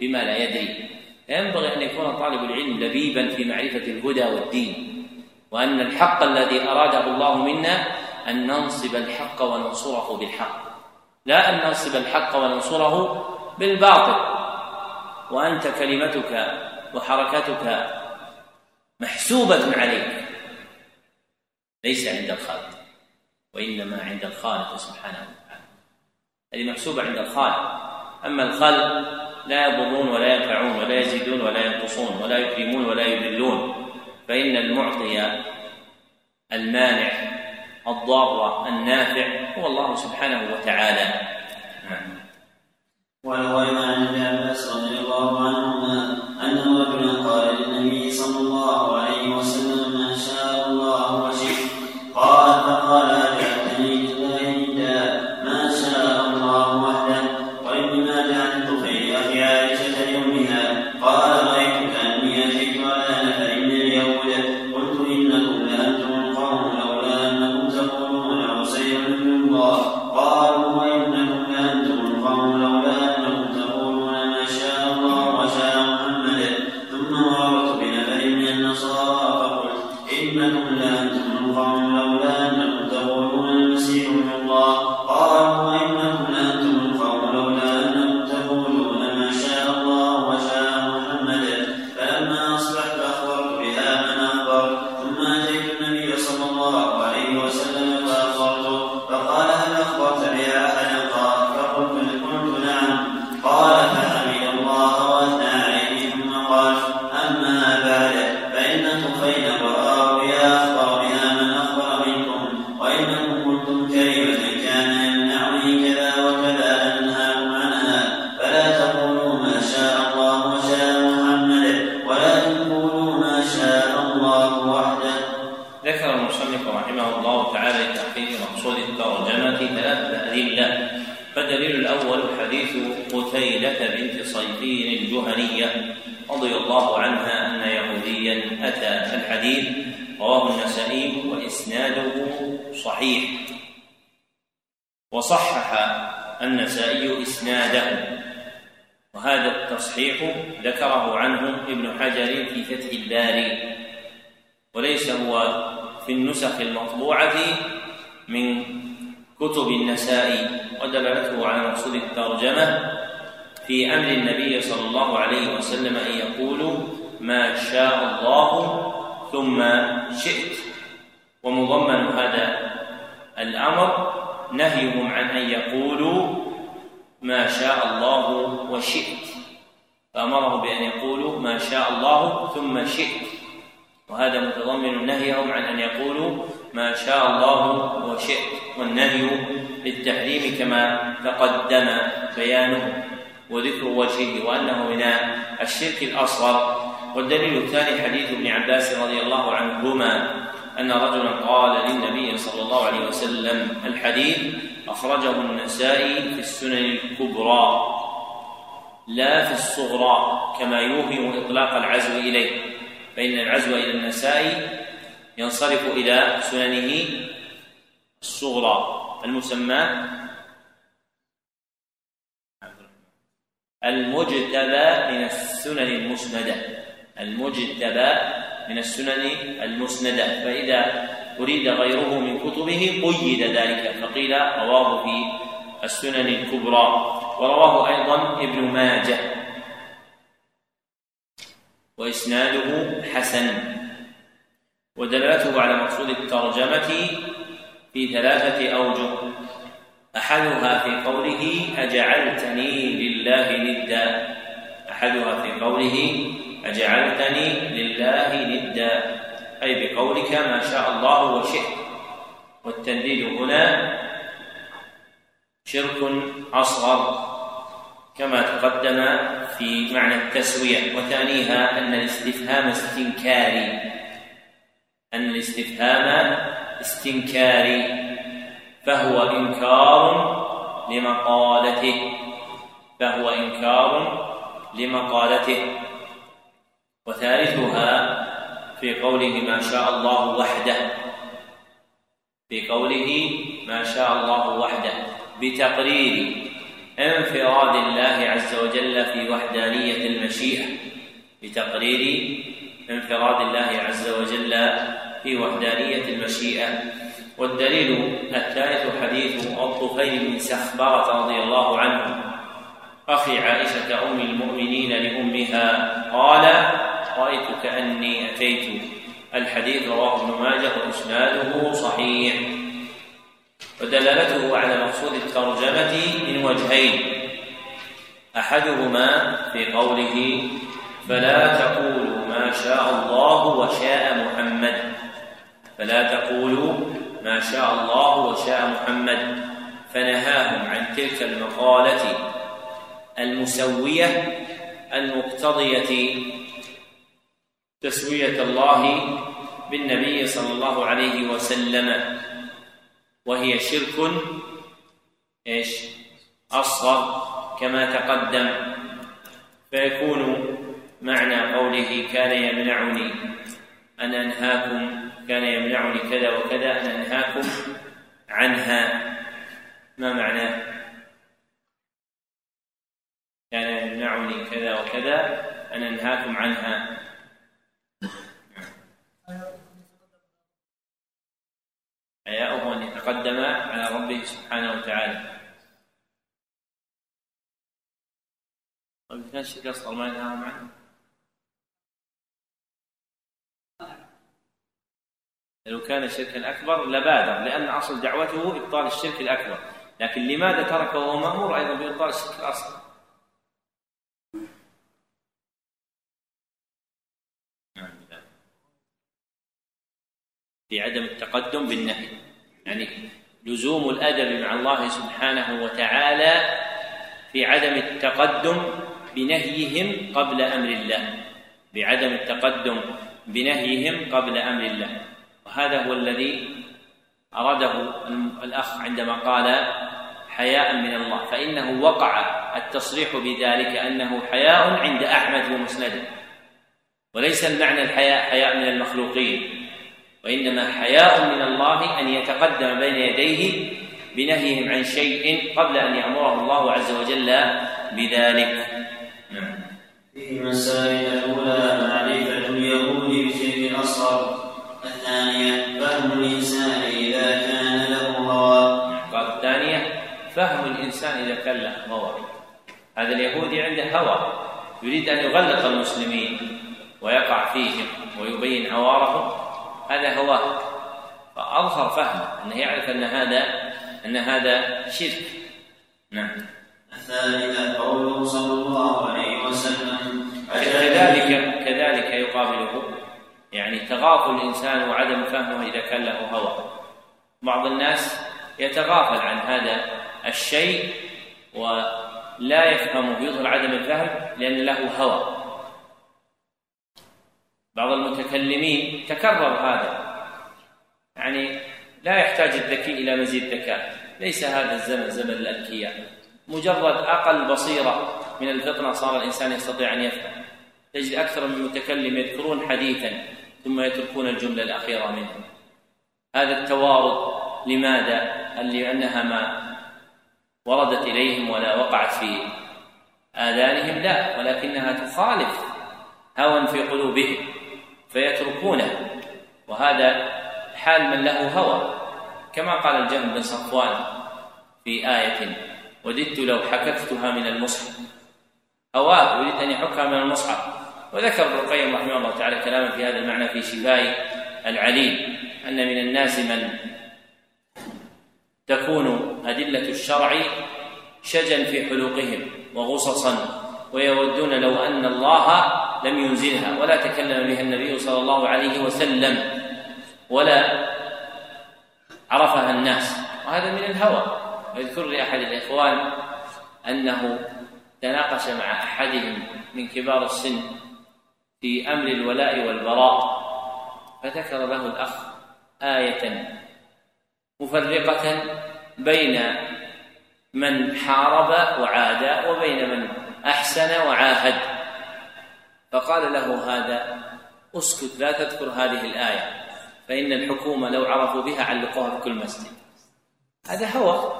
بما لا يدري. ينبغي أن يكون طالب العلم لبيبا في معرفة الهدى والدين. وأن الحق الذي أراده الله منا أن ننصب الحق وننصره بالحق. لا أن ننصب الحق وننصره بالباطل. وأنت كلمتك وحركتك محسوبة عليك. ليس عند الخالق وإنما عند الخالق سبحانه وتعالى. هذه محسوبة عند الخالق. أما الخلق لا يضرون ولا ينفعون ولا يزيدون ولا ينقصون ولا يكرمون ولا يذلون. فإن المعطي المانع الضار النافع هو الله سبحانه وتعالى. نعم. ولو عن ابن عباس رضي الله عنهما أدلة فالدليل الأول حديث قتيلة بنت صيفين الجهنية رضي الله عنها أن يهوديا أتى الحديث. رواه النسائي وإسناده صحيح. وصحح النسائي إسناده. وهذا التصحيح ذكره عنه ابن حجر في فتح الباري. وليس هو في النسخ المطبوعة من كتب النسائي ودلالته على مقصود الترجمة في أمر النبي صلى الله عليه وسلم أن يقولوا ما شاء الله ثم شئت ومضمن هذا الأمر نهيهم عن أن يقولوا ما شاء الله وشئت فأمره بأن يقولوا ما شاء الله ثم شئت وهذا متضمن نهيهم عن أن يقولوا ما شاء الله وشئت والنهي للتحريم كما تقدم بيانه وذكر وجهه وأنه من الشرك الأصغر. والدليل الثاني حديث ابن عباس رضي الله عنهما أن رجلا قال للنبي صلى الله عليه وسلم الحديث أخرجه النسائي في السنن الكبرى لا في الصغرى كما يوهم إطلاق العزو إليه فإن العزو إلى النسائي ينصرف إلى سننه الصغرى المسمى المجتبى من السنن المسندة. المجتبى من السنن المسندة. فإذا أريد غيره من كتبه قيد ذلك. فقيل رواه في السنن الكبرى. ورواه أيضا ابن ماجه. وإسناده حسن. ودلالته على مقصود الترجمة في ثلاثة أوجه. أحدها في قوله أجعلتني لله ندا. أحدها في قوله أجعلتني لله ندا. أي بقولك ما شاء الله وشئت. والتنديد هنا شرك أصغر. كما تقدم في معنى التسوية. وثانيها أن الاستفهام استنكاري. أن الاستفهام استنكاري فهو إنكار لمقالته فهو إنكار لمقالته. وثالثها في قوله ما شاء الله وحده في قوله ما شاء الله وحده بتقرير انفراد الله عز وجل في وحدانية المشيئة بتقرير انفراد الله عز وجل في وحدانية المشيئة. والدليل الثالث حديث الطفيل بن سخبرة رضي الله عنه. أخي عائشة أم المؤمنين لأمها قال رأيت كأني أتيت الحديث رواه ابن ماجه وإسناده صحيح. ودلالته على مقصود الترجمة من وجهين. أحدهما في قوله فلا تقولوا ما شاء الله وشاء محمد فلا تقولوا ما شاء الله وشاء محمد. فنهاهم عن تلك المقالة المسوية المقتضية تسوية الله بالنبي صلى الله عليه وسلم. وهي شرك إيش؟ أصغر كما تقدم. فيكون معنى قوله كان يمنعني. ان أنهاكم كان يمنعني كذا وكذا ان أنهاكم عنها. ما معناه كان يمنعني كذا وكذا ان أنهاكم عنها. حياؤه أن يتقدم على ربه سبحانه وتعالى. طيب كان الشرك أصغر ما ينهاهم عنه لو كان شركا أكبر لبادر لأن أصل دعوته إبطال الشرك الأكبر. لكن لماذا تركه وهو مأمور أيضا بإبطال الشرك الأصغر في عدم التقدم بالنهي. يعني لزوم الأدب مع الله سبحانه وتعالى في عدم التقدم بنهيهم قبل أمر الله. بعدم التقدم بنهيهم قبل أمر الله. وهذا هو الذي أراده الأخ عندما قال حياء من الله فإنه وقع التصريح بذلك أنه حياء عند أحمد ومسنده وليس المعنى الحياء حياء من المخلوقين وإنما حياء من الله أن يتقدم بين يديه بنهيهم عن شيء قبل أن يأمره الله عز وجل بذلك. نعم. في مسائل الأولى معرفة الإنسان إذا كان له هوى. هذا اليهودي عنده هوى يريد أن يغلق المسلمين ويقع فيهم ويبين عوارهم هذا هواه. فأظهر فهمه أنه يعرف أن هذا أن هذا شرك. نعم. الثالثة قوله صلى الله عليه وسلم. كذلك كذلك يقابله. يعني تغافل الإنسان وعدم فهمه إذا كان له هوى. بعض الناس يتغافل عن هذا الشيء ولا يفهمه يظهر عدم الفهم لأن له هوى. بعض المتكلمين تكرر هذا. يعني لا يحتاج الذكي إلى مزيد ذكاء. ليس هذا الزمن زمن الأذكياء. مجرد أقل بصيرة من الفطنة صار الإنسان يستطيع أن يفهم. تجد أكثر من متكلم يذكرون حديثا ثم يتركون الجملة الأخيرة منه. هذا التوارد لماذا؟ هل لأنها ما وردت إليهم ولا وقعت في آذانهم لا ولكنها تخالف هوى في قلوبهم فيتركونه. وهذا حال من له هوى. كما قال الجهم بن صفوان في آية وددت لو حككتها من المصحف. هواه يريد أن يحكها من المصحف. وذكر ابن القيم رحمه الله تعالى كلاما في هذا المعنى في شفاء العليل أن من الناس من تكون أدلة الشرع شجا في حلوقهم وغصصا ويودون لو أن الله لم ينزلها. ولا تكلم بها النبي صلى الله عليه وسلم ولا عرفها الناس. وهذا من الهوى. ويذكر لأحد الإخوان أنه تناقش مع أحدهم من كبار السن في أمر الولاء والبراء فذكر له الأخ آية مفرقة بين من حارب وعاد وبين من أحسن وعاهد. فقال له هذا اسكت لا تذكر هذه الآية فإن الحكومة لو عرفوا بها علقوها في كل مسجد. هذا هوى.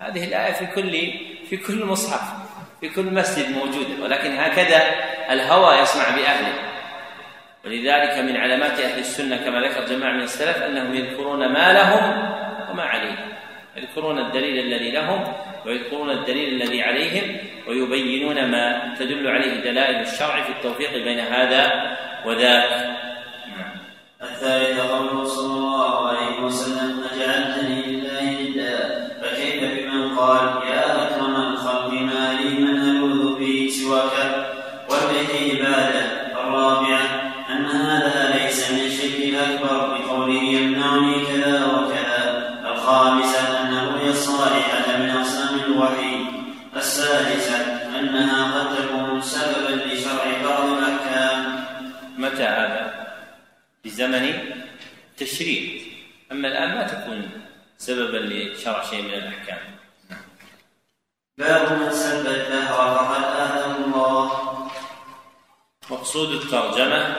هذه الآية في كل في كل مصحف في كل مسجد موجودة ولكن هكذا الهوى يصنع بأهله. ولذلك من علامات أهل السنة كما ذكر جماعة من السلف أنهم يذكرون ما لهم وما عليهم. يذكرون الدليل الذي لهم ويذكرون الدليل الذي عليهم ويبينون ما تدل عليه دلائل الشرع في التوفيق بين هذا وذاك. الثالث قوله صلى الله عليه وسلم أجعلتني لله ندا. فكيف بمن قال الوحي السادسة أنها قد تكون سببا لشرع بعض الأحكام. متى هذا؟ في زمن التشريع أما الآن ما تكون سببا لشرع شيء من الأحكام. باب من سب الدهر فقد آذاه الله. مقصود الترجمة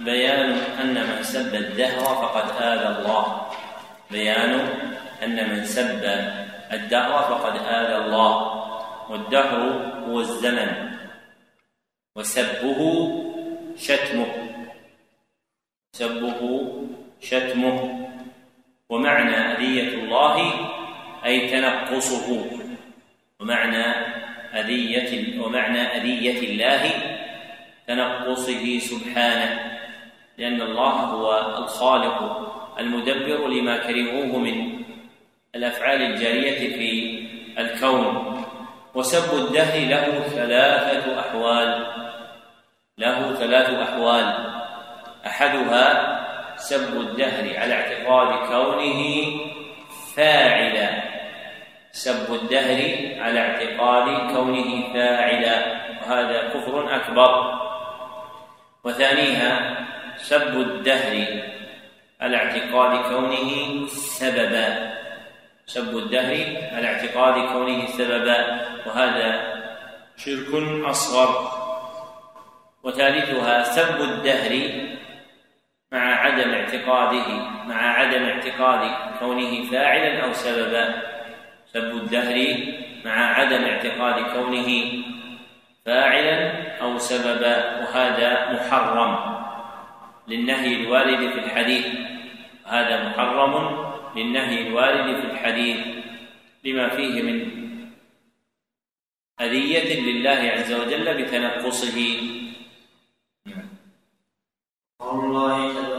بيان أن من سب الدهر فقد آذى الله. بيان أن من سب الدهر فقد آذى الله والدهر هو الزمن وسبه شتمه سبه شتمه ومعنى أذية الله أي تنقصه ومعنى أذية ومعنى أذية الله تنقصه سبحانه لأن الله هو الخالق المدبر لما كرهوه من الأفعال الجارية في الكون وسب الدهر له ثلاثة أحوال. له ثلاث أحوال. أحدها سب الدهر على اعتقاد كونه فاعلا. سب الدهر على اعتقاد كونه فاعلا وهذا كفر أكبر. وثانيها سب الدهر على اعتقاد كونه سببا. سب الدهر على اعتقاد كونه سببا وهذا شرك أصغر. وثالثها سب الدهر مع عدم اعتقاده مع عدم اعتقاد كونه فاعلا أو سببا. سب الدهر مع عدم اعتقاد كونه فاعلا أو سببا وهذا محرم للنهي الوارد في الحديث. هذا محرم للنهي الوارد في الحديث لما فيه من أذية لله عز وجل بتنقصه. الله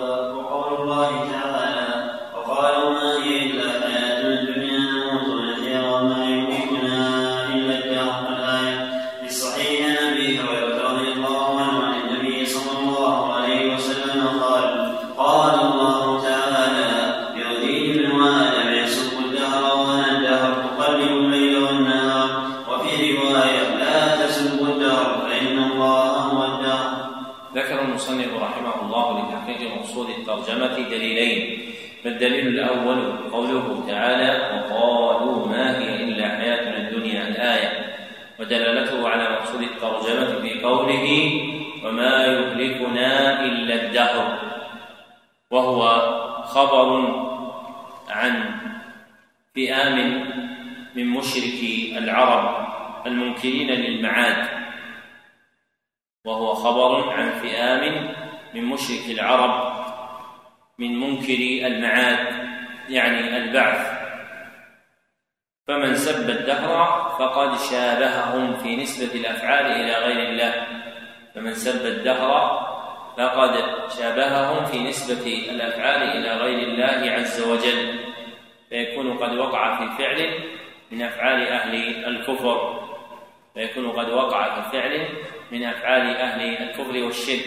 الأول قوله تعالى وقالوا ما هي إلا حياتنا الدنيا الآية ودلالته على مقصود الترجمة في قوله وما يهلكنا إلا الدهر وهو خبر عن فئام من مشركي العرب المنكرين للمعاد وهو خبر عن فئام من مشرك العرب من منكر المعاد. يعني البعث. فمن سب الدهر فقد شابههم في نسبة الأفعال إلى غير الله. فمن سب الدهر فقد شابههم في نسبة الأفعال إلى غير الله عز وجل. فيكون قد وقع في فعل من أفعال أهل الكفر. فيكون قد وقع في فعل من أفعال أهل الكفر والشرك.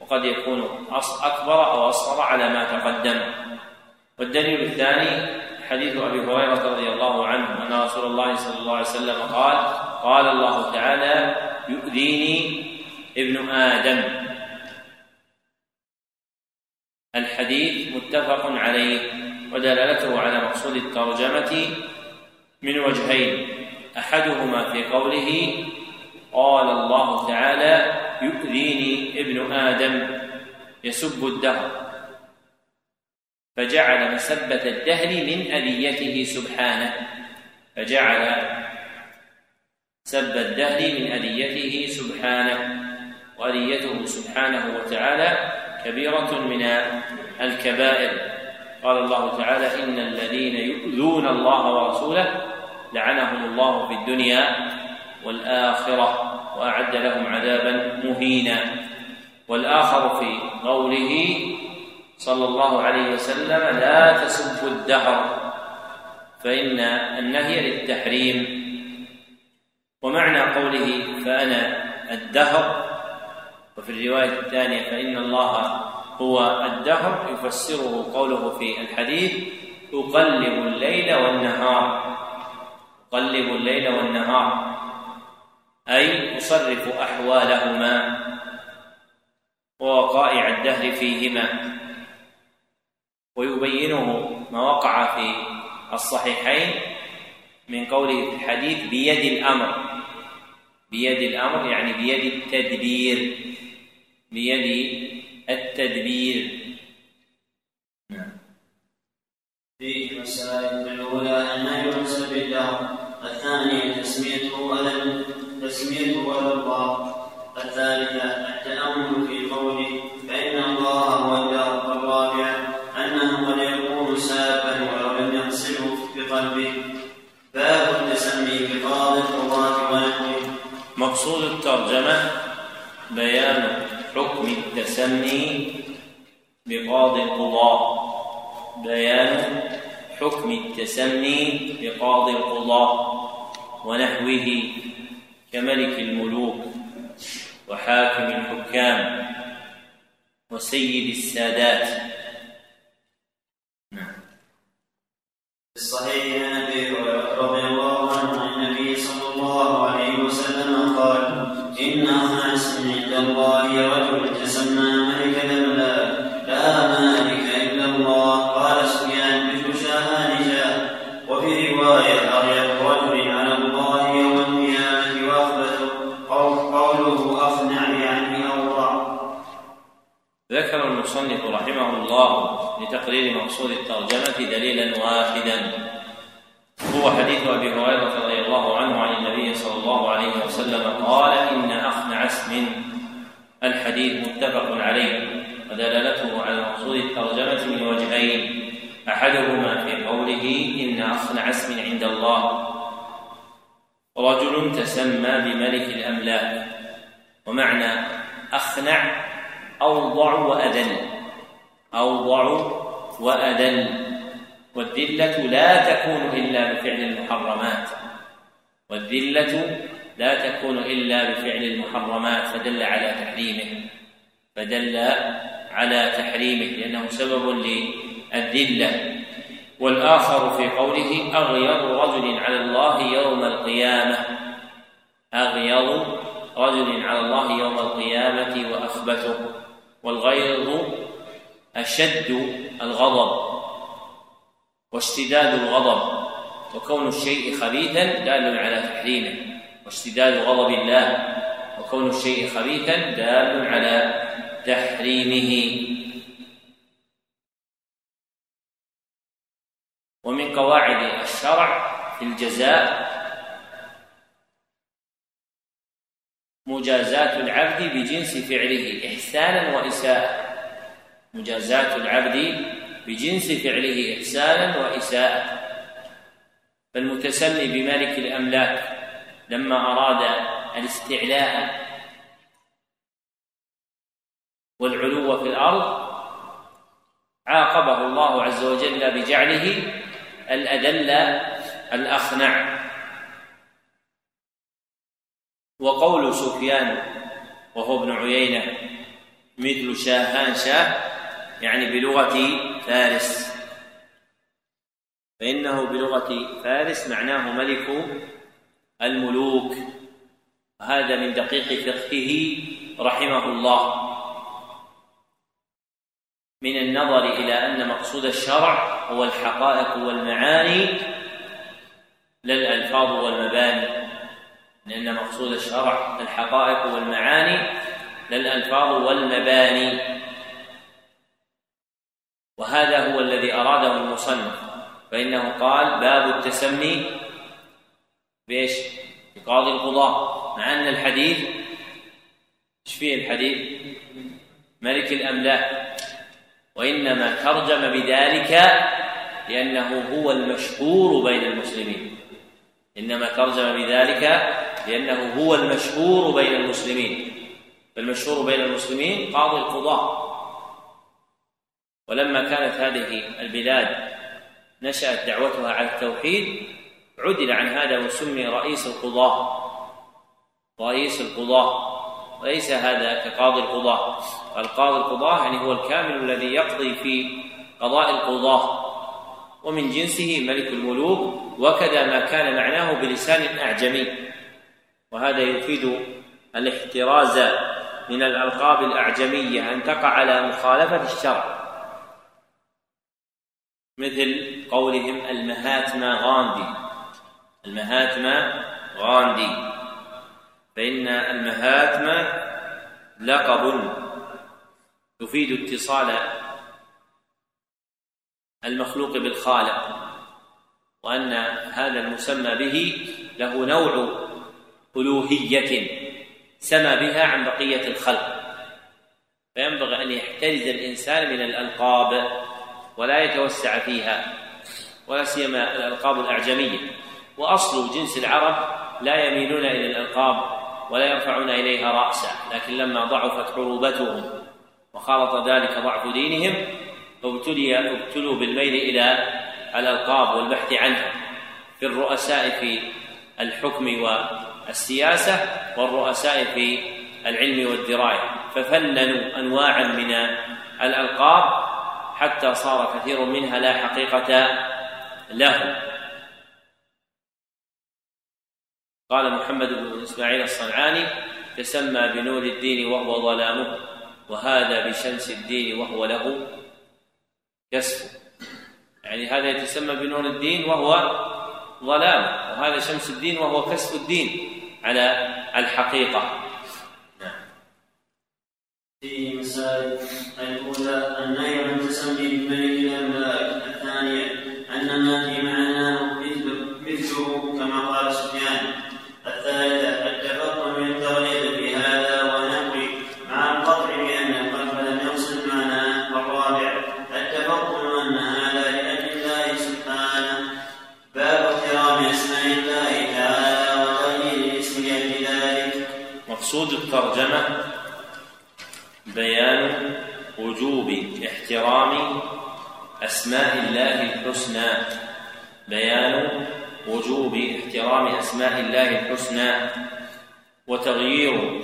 وقد يكون أكبر أو أصغر على ما تقدم. والدليل الثاني حديث أبي هريرة رضي الله عنه أن رسول الله صلى الله عليه وسلم قال قال الله تعالى يؤذيني ابن آدم. الحديث متفق عليه ودلالته على مقصود الترجمة من وجهين أحدهما في قوله قال الله تعالى يؤذيني ابن آدم. يسب الدهر. فجعل مسبة الدهر من أذيته سبحانه. فجعل سب الدهر من أذيته سبحانه. وأذيته سبحانه وتعالى كبيرة من الكبائر. قال الله تعالى إن الذين يؤذون الله ورسوله لعنهم الله في الدنيا والآخرة وأعد لهم عذابا مهينا. والآخر في قوله صلى الله عليه وسلم لا تسبوا الدهر فإن النهي للتحريم. ومعنى قوله فأنا الدهر وفي الرواية الثانية فإن الله هو الدهر يفسره قوله في الحديث أقلب الليل والنهار أقلب الليل والنهار أي أصرف أحوالهما ووقائع الدهر فيهما. ويبينه ما وقع في الصحيحين من قوله في الحديث بيد الأمر. بيد الأمر يعني بيد التدبير. بيد التدبير. نعم فيه مسائل الأولى النهي عن سب الدهر. الثانية تسميته ولد تسميته ولد الله الثالثة التأمل في مقصود الترجمة بيان حكم التسمي بقاضي القضاء. بيان حكم التسمي بقاضي القضاء ونحوه كملك الملوك وحاكم الحكام وسيد السادات. الصحيح عن أبي وسلم قال إن أخنع اسم الحديث متفق عليه. ودلالته على مقصود الترجمة من وجهين. أحدهما في قوله إن أخنع اسم عند الله. رجل تسمى بملك الأملاك. ومعنى أخنع أوضع وأذل أوضع وأذل والذلة لا تكون إلا بفعل المحرمات. والذلة لا تكون إلا بفعل المحرمات فدل على تحريمه. فدل على تحريمه لأنه سبب للذلة. والآخر في قوله أغيظ رجل على الله يوم القيامة. أغيظ رجل على الله يوم القيامة وأخبثه والغيظ أشد الغضب واشتداد الغضب. وكون الشيء خبيثا دال على تحريمه. واشتداد غضب الله وكون الشيء خبيثا دال على تحريمه. ومن قواعد الشرع في الجزاء مجازاة العبد بجنس فعله إحسانا وإساءة. مجازاة العبد بجنس فعله إحسانا وإساءة. فالمتسمي بمالك الأملاك لما أراد الاستعلاء والعلو في الأرض عاقبه الله عز وجل بجعله الأدل الأخنع. وقول سفيان وهو ابن عيينة مثل شاهان شاه يعني بلغة فارس. فإنه بلغة فارس معناه ملك الملوك. وهذا من دقيق فقهه رحمه الله. من النظر إلى أن مقصود الشرع هو الحقائق والمعاني لا الألفاظ والمباني. لأن مقصود الشرع الحقائق والمعاني لا الألفاظ والمباني. وهذا هو الذي أراده المصنف فإنه قال باب التسمي بإيش؟ بقاضي القضاة. مع أن الحديث إيش فيه الحديث؟ ملك الأملاك. وإنما ترجم بذلك لأنه هو المشهور بين المسلمين. إنما ترجم بذلك لأنه هو المشهور بين المسلمين. فالمشهور بين المسلمين قاضي القضاة. ولما كانت هذه البلاد نشأت دعوتها على التوحيد عدل عن هذا وسمي رئيس القضاة. رئيس القضاة. وليس هذا كقاضي القضاة. القاضي القضاة يعني هو الكامل الذي يقضي في قضاء القضاة. ومن جنسه ملك الملوك وكذا ما كان معناه بلسان أعجمي. وهذا يفيد الاحتراز من الألقاب الأعجمية أن تقع على مخالفة الشرع. مثل قولهم المهاتما غاندي. المهاتما غاندي. فإن المهاتما لقب يفيد اتصال المخلوق بالخالق وأن هذا المسمى به له نوع ألوهية سمى بها عن بقية الخلق. فينبغي أن يحترز الإنسان من الألقاب ولا يتوسع فيها ولا سيما الألقاب الأعجمية. وأصل جنس العرب لا يميلون إلى الألقاب ولا يرفعون إليها رأسا لكن لما ضعفت عروبتهم وخالط ذلك ضعف دينهم ابتلي ابتلوا بالميل إلى الألقاب والبحث عنها. في الرؤساء في الحكم والسياسة والرؤساء في العلم والدراية. ففننوا أنواعا من الألقاب حتى صار كثير منها لا حقيقة له. قال محمد بن إسماعيل الصنعاني تسمى بنور الدين وهو ظلامه وهذا بشمس الدين وهو له كسف يعني هذا يتسمى بنور الدين وهو ظلام وهذا شمس الدين وهو كسف الدين على الحقيقة نعم. في مسائل الأولى النهي مقصود الترجمة بيان وجوب احترام أسماء الله الحسنى. بيان وجوب احترام أسماء الله الحسنى. وتغيير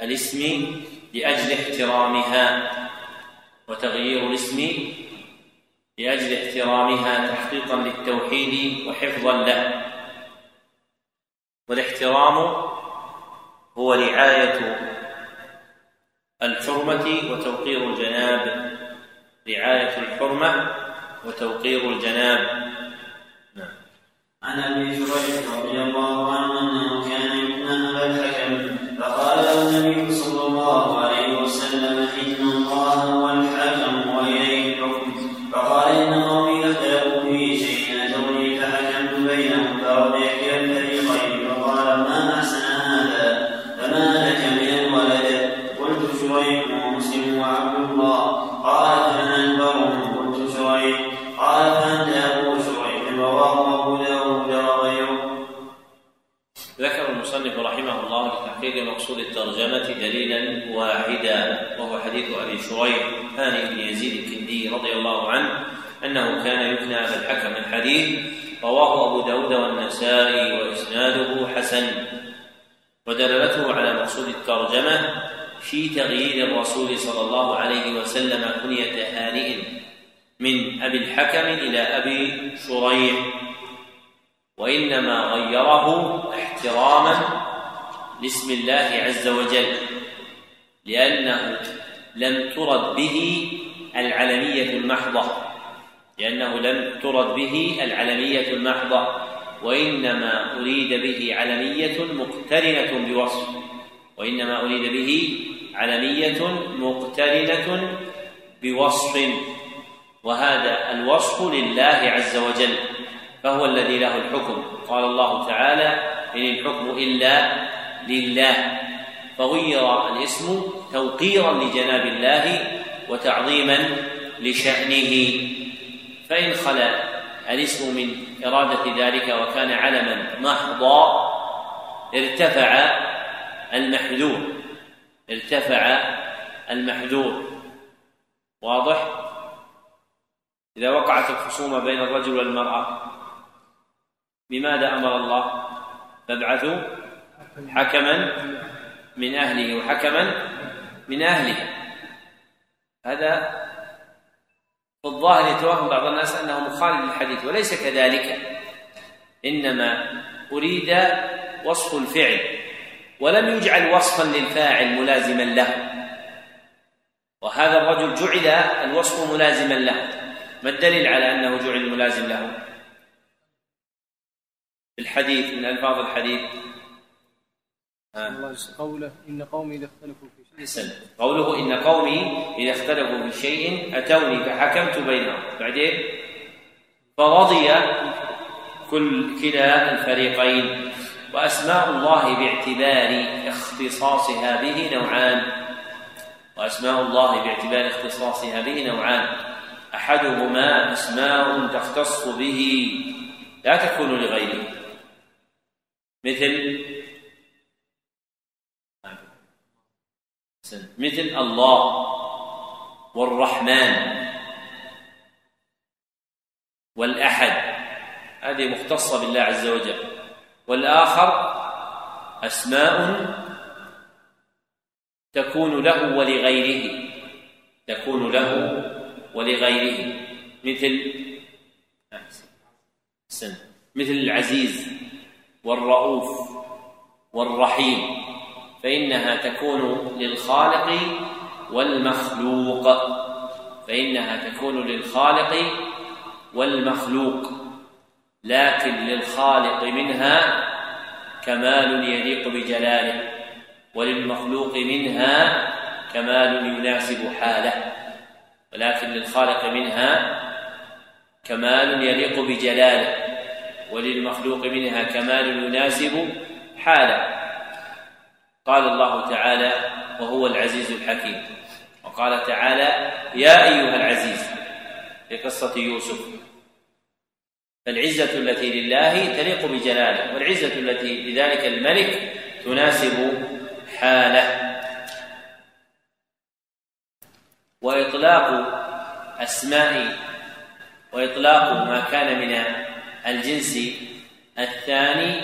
الاسم لأجل احترامها. وتغيير الاسم لأجل احترامها تحقيقا للتوحيد وحفظا له. والاحترام هو رعاية الحرمة وتوقير الجناب. رعاية الحرمة وتوقير الجناب. عن أبي جريج رضي الله عنه أنه كان يكنى ابا الحكم فقال النبي مقصود الترجمة دليلا واحدا وهو حديث أبي شريح هاني بن يزيد الكندي رضي الله عنه أنه كان يكنى أبا الحكم الحديث رواه أبو داود والنسائي وإسناده حسن. ودلالته على مقصود الترجمة في تغيير الرسول صلى الله عليه وسلم كنية هانئ من أبي الحكم إلى أبي شريح. وإنما غيره احتراما لاسم الله عز وجل لأنه لم ترد به العلمية المحضة لأنه لم ترد به العلمية المحضة وإنما أريد به علمية مقترنة بوصف وإنما أريد به علمية مقترنة بوصف وهذا الوصف لله عز وجل فهو الذي له الحكم. قال الله تعالى إن الحكم إلا لله. فغير الاسم توقيرا لجناب الله وتعظيما لشأنه. فإن خلا الاسم من إرادة ذلك وكان علما محضا ارتفع المحذور. ارتفع المحذور. واضح؟ إذا وقعت الخصومة بين الرجل والمرأة بماذا أمر الله؟ فابعثوا حكما من أهله وحكما من أهلها هذا في الظاهر يتوهم بعض الناس أنه مخالف للحديث وليس كذلك. إنما أريد وصف الفعل ولم يجعل وصفا للفاعل ملازما له. وهذا الرجل جعل الوصف ملازما له. ما الدليل على أنه جعل ملازم له؟ الحديث من ألفاظ الحديث قوله إن قومي إذا اختلفوا في شيء. قوله إن قومي إذا اختلفوا في شيء أتوني فحكمت بينهم. بعدين فرضي كل كلا الفريقين. وأسماء الله باعتبار اختصاصها به نوعان. وأسماء الله باعتبار اختصاصها به نوعان. أحدهما أسماء تختص به. لا تكون لغيره. مثل مثل الله والرحمن والأحد. هذه مختصة بالله عز وجل. والآخر أسماء تكون له ولغيره. تكون له ولغيره. مثل مثل العزيز والرؤوف والرحيم. فإنها تكون للخالق والمخلوق. فإنها تكون للخالق والمخلوق لكن للخالق منها كمال يليق بجلاله وللمخلوق منها كمال يناسب حاله ولكن للخالق منها كمال يليق بجلاله وللمخلوق منها كمال يناسب حاله. قال الله تعالى وهو العزيز الحكيم. وقال تعالى يا أيها العزيز في قصة يوسف. فالعزه التي لله تليق بجلاله والعزة التي لذلك الملك تناسب حاله. وإطلاق أسماء وإطلاق ما كان من الجنس الثاني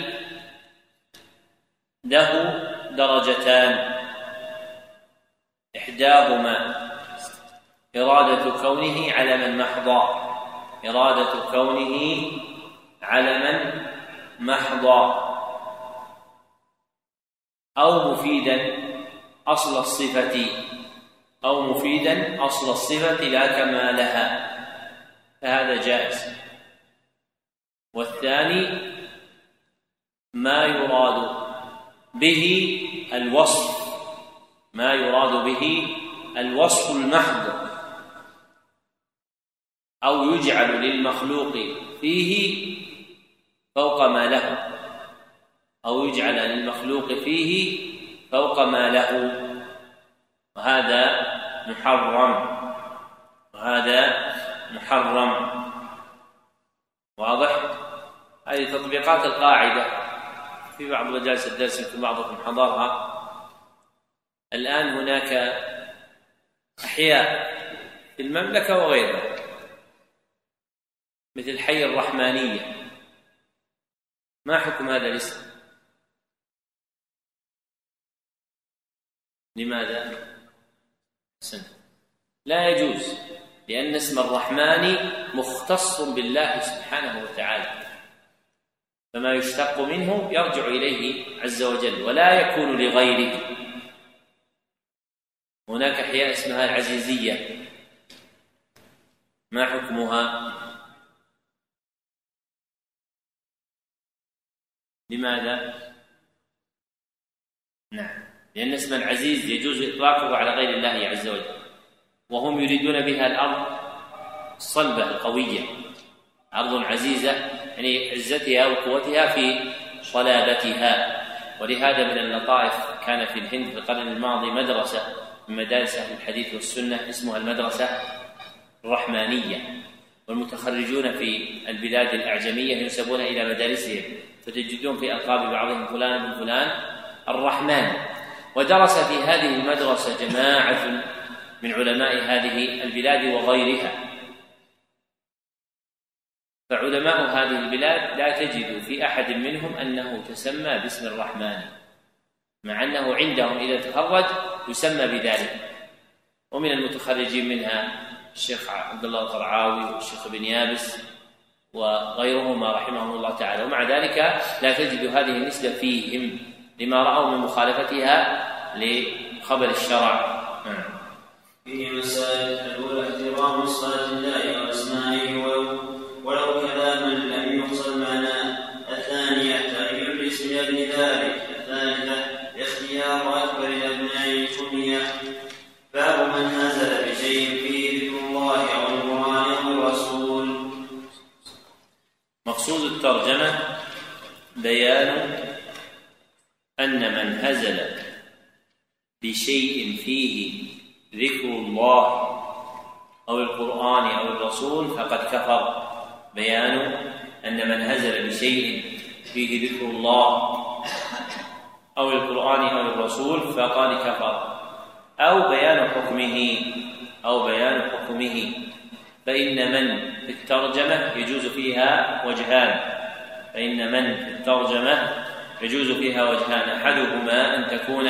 له درجتان. إحداهما إرادة كونه علما محضا. إرادة كونه علما محضا. أو مفيدا أصل الصفة. أو مفيدا أصل الصفة لا كما لها. فهذا جائز. والثاني ما يراد به الوصف. ما يراد به الوصف المحض. أو يجعل للمخلوق فيه فوق ما له. أو يجعل للمخلوق فيه فوق ما له. وهذا محرم. وهذا محرم. واضح؟ هذه تطبيقات القاعدة. في بعض مجالس الدرس يمكن بعضكم حضرها الآن هناك أحياء في المملكة وغيرها مثل حي الرحمانية ما حكم هذا الاسم لماذا؟ سنة. لا يجوز لأن اسم الرحمن مختص بالله سبحانه وتعالى فما يشتق منه يرجع إليه عز وجل ولا يكون لغيره هناك أحياء اسمها العزيزية. ما حكمها؟ لماذا؟ نعم. لأن اسم العزيز يجوز إطلاقه على غير الله عز وجل. وهم يريدون بها الأرض الصلبة القوية أرض عزيزة يعني عزتها وقوتها في صلابتها ولهذا من اللطائف كان في الهند في القرن الماضي مدرسة من مدارس أهل الحديث والسنة اسمها المدرسة الرحمانية. والمتخرجون في البلاد الأعجمية ينسبون إلى مدارسهم فتجدون في ألقاب بعضهم فلان بن فلان الرحمن. ودرس في هذه المدرسة جماعة من علماء هذه البلاد وغيرها. فعلماء هذه البلاد لا تجد في أحد منهم أنه تسمى باسم الرحمن مع أنه عندهم إذا تخرج يسمى بذلك. ومن المتخرجين منها الشيخ عبد الله القرعاوي والشيخ بن يابس وغيرهما رحمهم الله تعالى. ومع ذلك لا تجد هذه النسبة فيهم لما رأوا من مخالفتها لخبر الشرع. نعم. فيه مسائل الأولى احترام صلاة الله. مقصود الترجمة بيان أن من هزل بشيء فيه ذكر الله أو القرآن أو الرسول فقد كفر. بيان أن من هزل بشيء فيه ذكر الله أو القرآن أو الرسول فقد كفر. أو بيان حكمه أو بيان حكمه. فإن من في الترجمة يجوز فيها وجهان. فإن من في الترجمة يجوز فيها وجهان. أحدهما أن تكون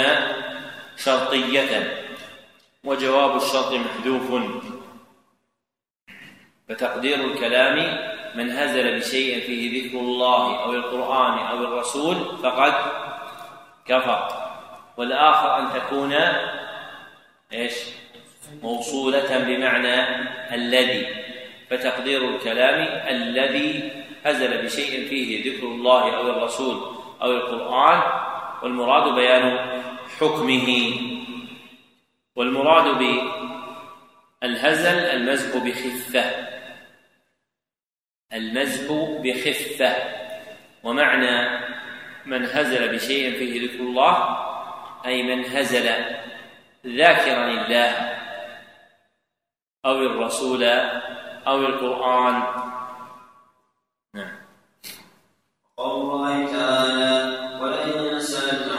شرطية. وجواب الشرط محذوف. فتقدير الكلام من هزل بشيء فيه ذكر الله أو القرآن أو الرسول فقد كفر. والآخر أن تكون إيش؟ موصولة بمعنى الذي. فتقدير الكلام الذي هزل بشيء فيه ذكر الله أو الرسول أو القرآن والمراد بيان حكمه. والمراد بالهزل المزح بخفة. المزح بخفة. ومعنى من هزل بشيء فيه ذكر الله أي من هزل. ذاكرا الله أو الرسول أو القرآن. نعم. قول الله تعالى ولئن سألتم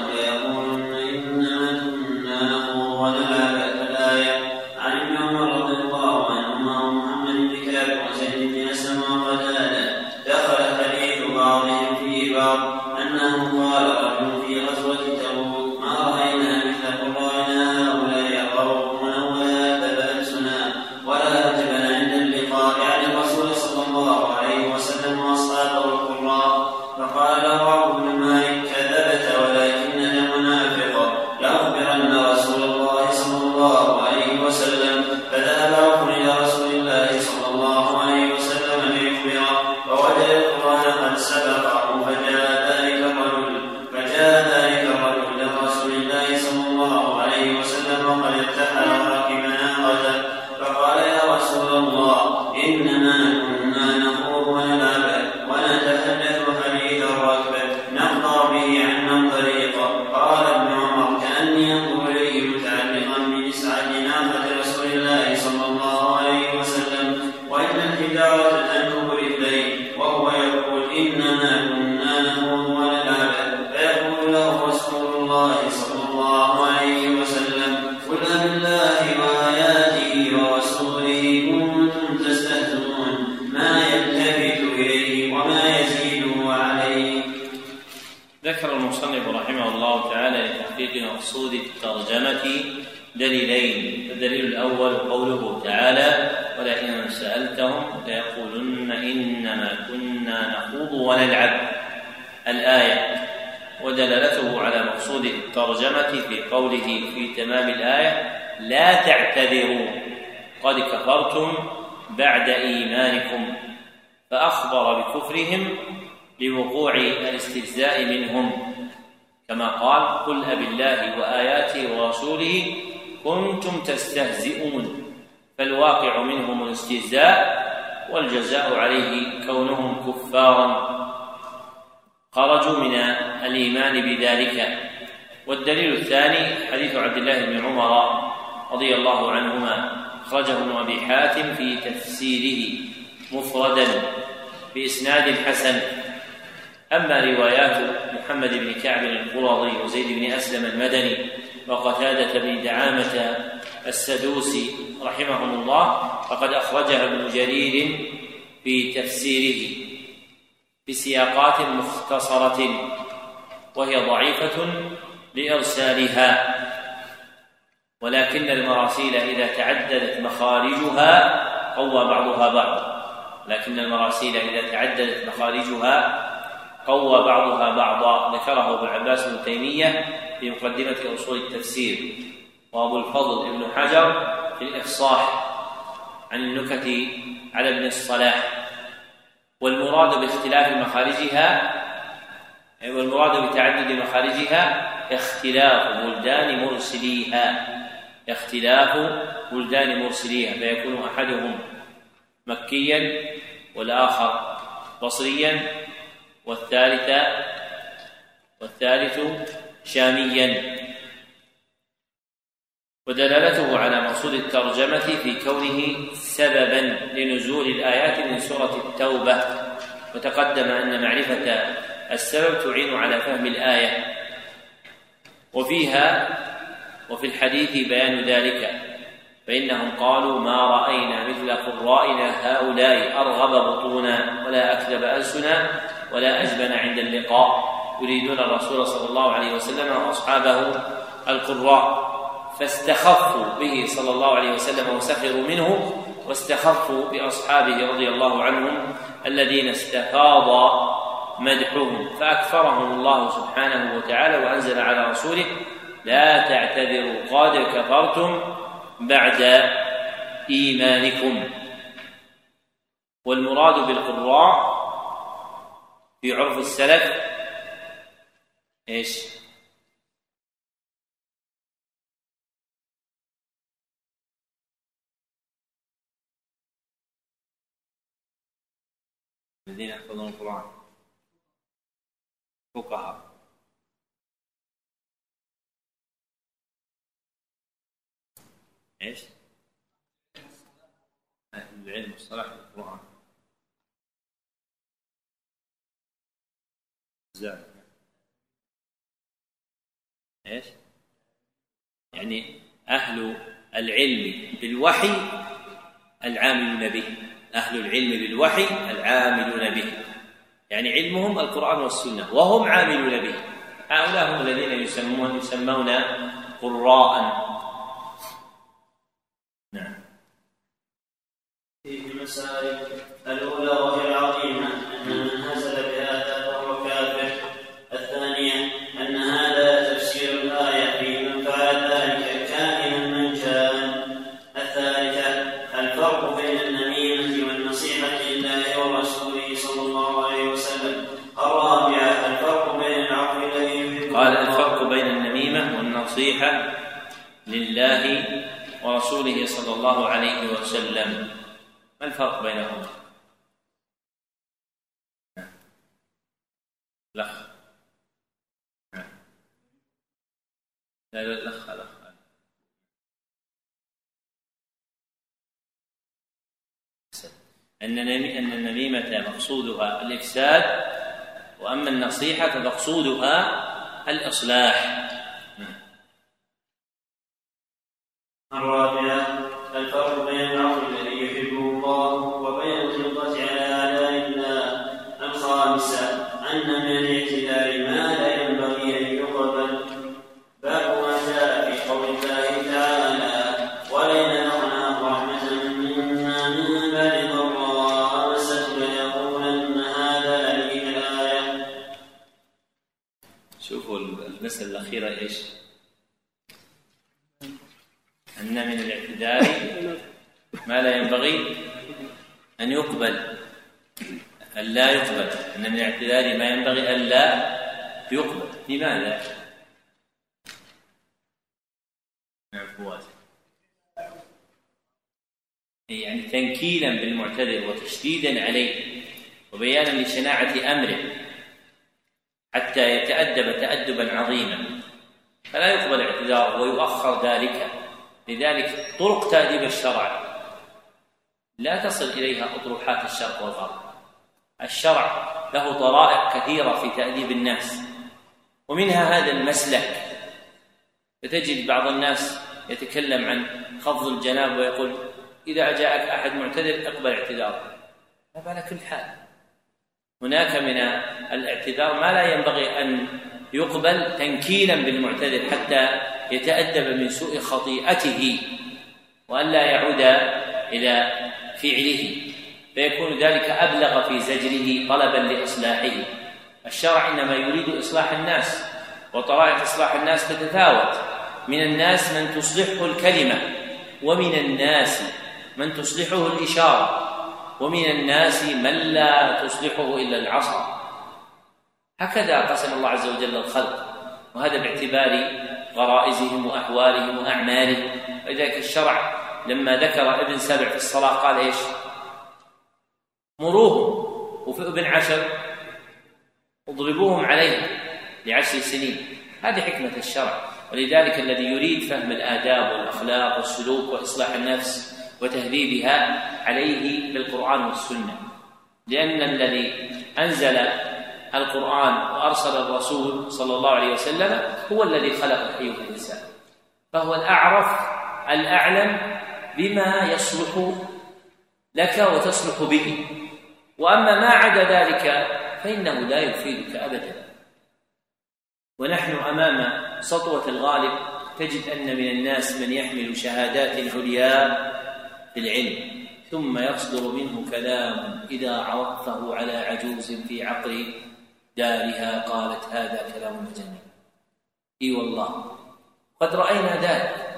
الترجمة في قوله في تمام الآية لا تعتذروا قد كفرتم بعد إيمانكم. فأخبر بكفرهم لوقوع الاستهزاء منهم. كما قال قل أب الله وآياته ورسوله كنتم تستهزئون. فالواقع منهم الاستهزاء والجزاء عليه كونهم كفارا. خرجوا من الإيمان بذلك. والدليل الثاني حديث عبد الله بن عمر رضي الله عنهما أخرجه ابن أبي حاتم في تفسيره مفردا بإسناد حسن. أما روايات محمد بن كعب القرظي وزيد بن أسلم المدني وقتادة بن دعامة السدوسي رحمهم الله فقد أخرجها ابن جرير في تفسيره بسياقات مختصرة وهي ضعيفة لإرسالها. ولكن المراسيل إذا تعددت مخارجها قوى بعضها بعض. لكن المراسيل إذا تعددت مخارجها قوى بعضها بعضا ذكره ابو العباس بن تيمية في مقدمة أصول التفسير. وأبو الفضل ابن حجر في الإفصاح عن النكت على ابن الصلاح. والمراد باختلاف مخارجها والمراد بتعدد مخارجها اختلاف بلدان مرسليها. اختلاف بلدان مرسليها. فيكون أحدهم مكيا والآخر بصريا والثالث والثالث شاميا. ودلالته على مقصود الترجمة في كونه سببا لنزول الآيات من سورة التوبة. وتقدم أن معرفة السبب تعين على فهم الآية. وفيها وفي الحديث بيان ذلك فإنهم قالوا ما رأينا مثل قرائنا هؤلاء أرغب بطونا ولا أكذب ألسنا ولا أجبن عند اللقاء يريدون الرسول صلى الله عليه وسلم وأصحابه القراء فاستخفوا به صلى الله عليه وسلم وسخروا منه واستخفوا بأصحابه رضي الله عنهم الذين استفاض مدحهم فاكثرهم الله سبحانه وتعالى وأنزل على رسوله لا تعتذروا قد كفرتم بعد إيمانكم. والمراد بالقراء في عرف السلف إيش؟ الذين يحفظون القرآن. فقهاء. إيش؟ أهل العلم مصطلح القرآن. زاد. إيش؟ يعني أهل العلم بالوحي العاملون به. أهل العلم بالوحي العاملون به. يعني علمهم القرآن والسنة وهم عاملون به. هؤلاء هم الذين يسمون يسمون قراء. نعم. في المسائل الأولى وهي العظيمة والنصيحة لله ورسوله صلى الله عليه وسلم. ما الفرق بينهما لخ لا لا لخ لخ أن أن النميمة مقصودها الإفساد وأما النصيحة فمقصودها الإصلاح. الرابعة الفرق بين العمر الذي يحبه الله وبين الخلطة على أعداء الله الخامسة أن من الاعتذار ما لا ينبغي أن يقبل باب ما جاء في قول الله تعالى ولئن أذقناه رحمة منا من بعد ضراء مسته ليقولن هذا لي الآية شوفوا المسألة الأخيرة إيش؟ أن من الاعتذار ما لا ينبغي أن يقبل أن لا يقبل. أن من الاعتذار ما ينبغي أن لا يقبل. لماذا؟ نعم فواز يعني تنكيلا بالمعتذر وتشديدا عليه وبيانا لشناعة أمره حتى يتأدب تأدبا عظيما. فلا يقبل اعتذاره ويؤخر ذلك. لذلك طرق تأديب الشرع لا تصل إليها أطروحات الشرق والغرب. الشرع له طرائق كثيرة في تأديب الناس ومنها هذا المسلك. فتجد بعض الناس يتكلم عن خفض الجناب ويقول إذا جاءك أحد معتذر اقبل اعتذاره هذا على كل حال هناك من الاعتذار ما لا ينبغي أن يقبل تنكيلا بالمعتذر حتى يتأدب من سوء خطيئته وأن لا يعود إلى فعله فيكون ذلك أبلغ في زجره طلبا لإصلاحه. الشرع إنما يريد إصلاح الناس وطرائق إصلاح الناس تتفاوت. من الناس من تصلحه الكلمة ومن الناس من تصلحه الإشارة ومن الناس من لا تصلحه إلا العصا هكذا قسم الله عز وجل الخلق وهذا باعتبار غرائزهم وأحوالهم وأعمالهم. ولذلك الشرع لما ذكر ابن سبع في الصلاة قال إيش؟ مروهم وفي ابن عشر اضربوهم عليها لعشر سنين. هذه حكمة الشرع. ولذلك الذي يريد فهم الآداب والأخلاق والسلوك وإصلاح النفس وتهذيبها عليه بالقرآن والسنة. لأن الذي أنزل القرآن وأرسل الرسول صلى الله عليه وسلم هو الذي خلق أيها الإنسان فهو الأعرف الأعلم بما يصلح لك وتصلح به. وأما ما عدا ذلك فإنه لا يفيدك أبدا. ونحن أمام سطوة الغالب تجد أن من الناس من يحمل شهادات عليا في العلم ثم يصدر منه كلام إذا عرضته على عجوز في عقر دارها قالت هذا كلام مجنون إي والله. قد رأينا ذلك.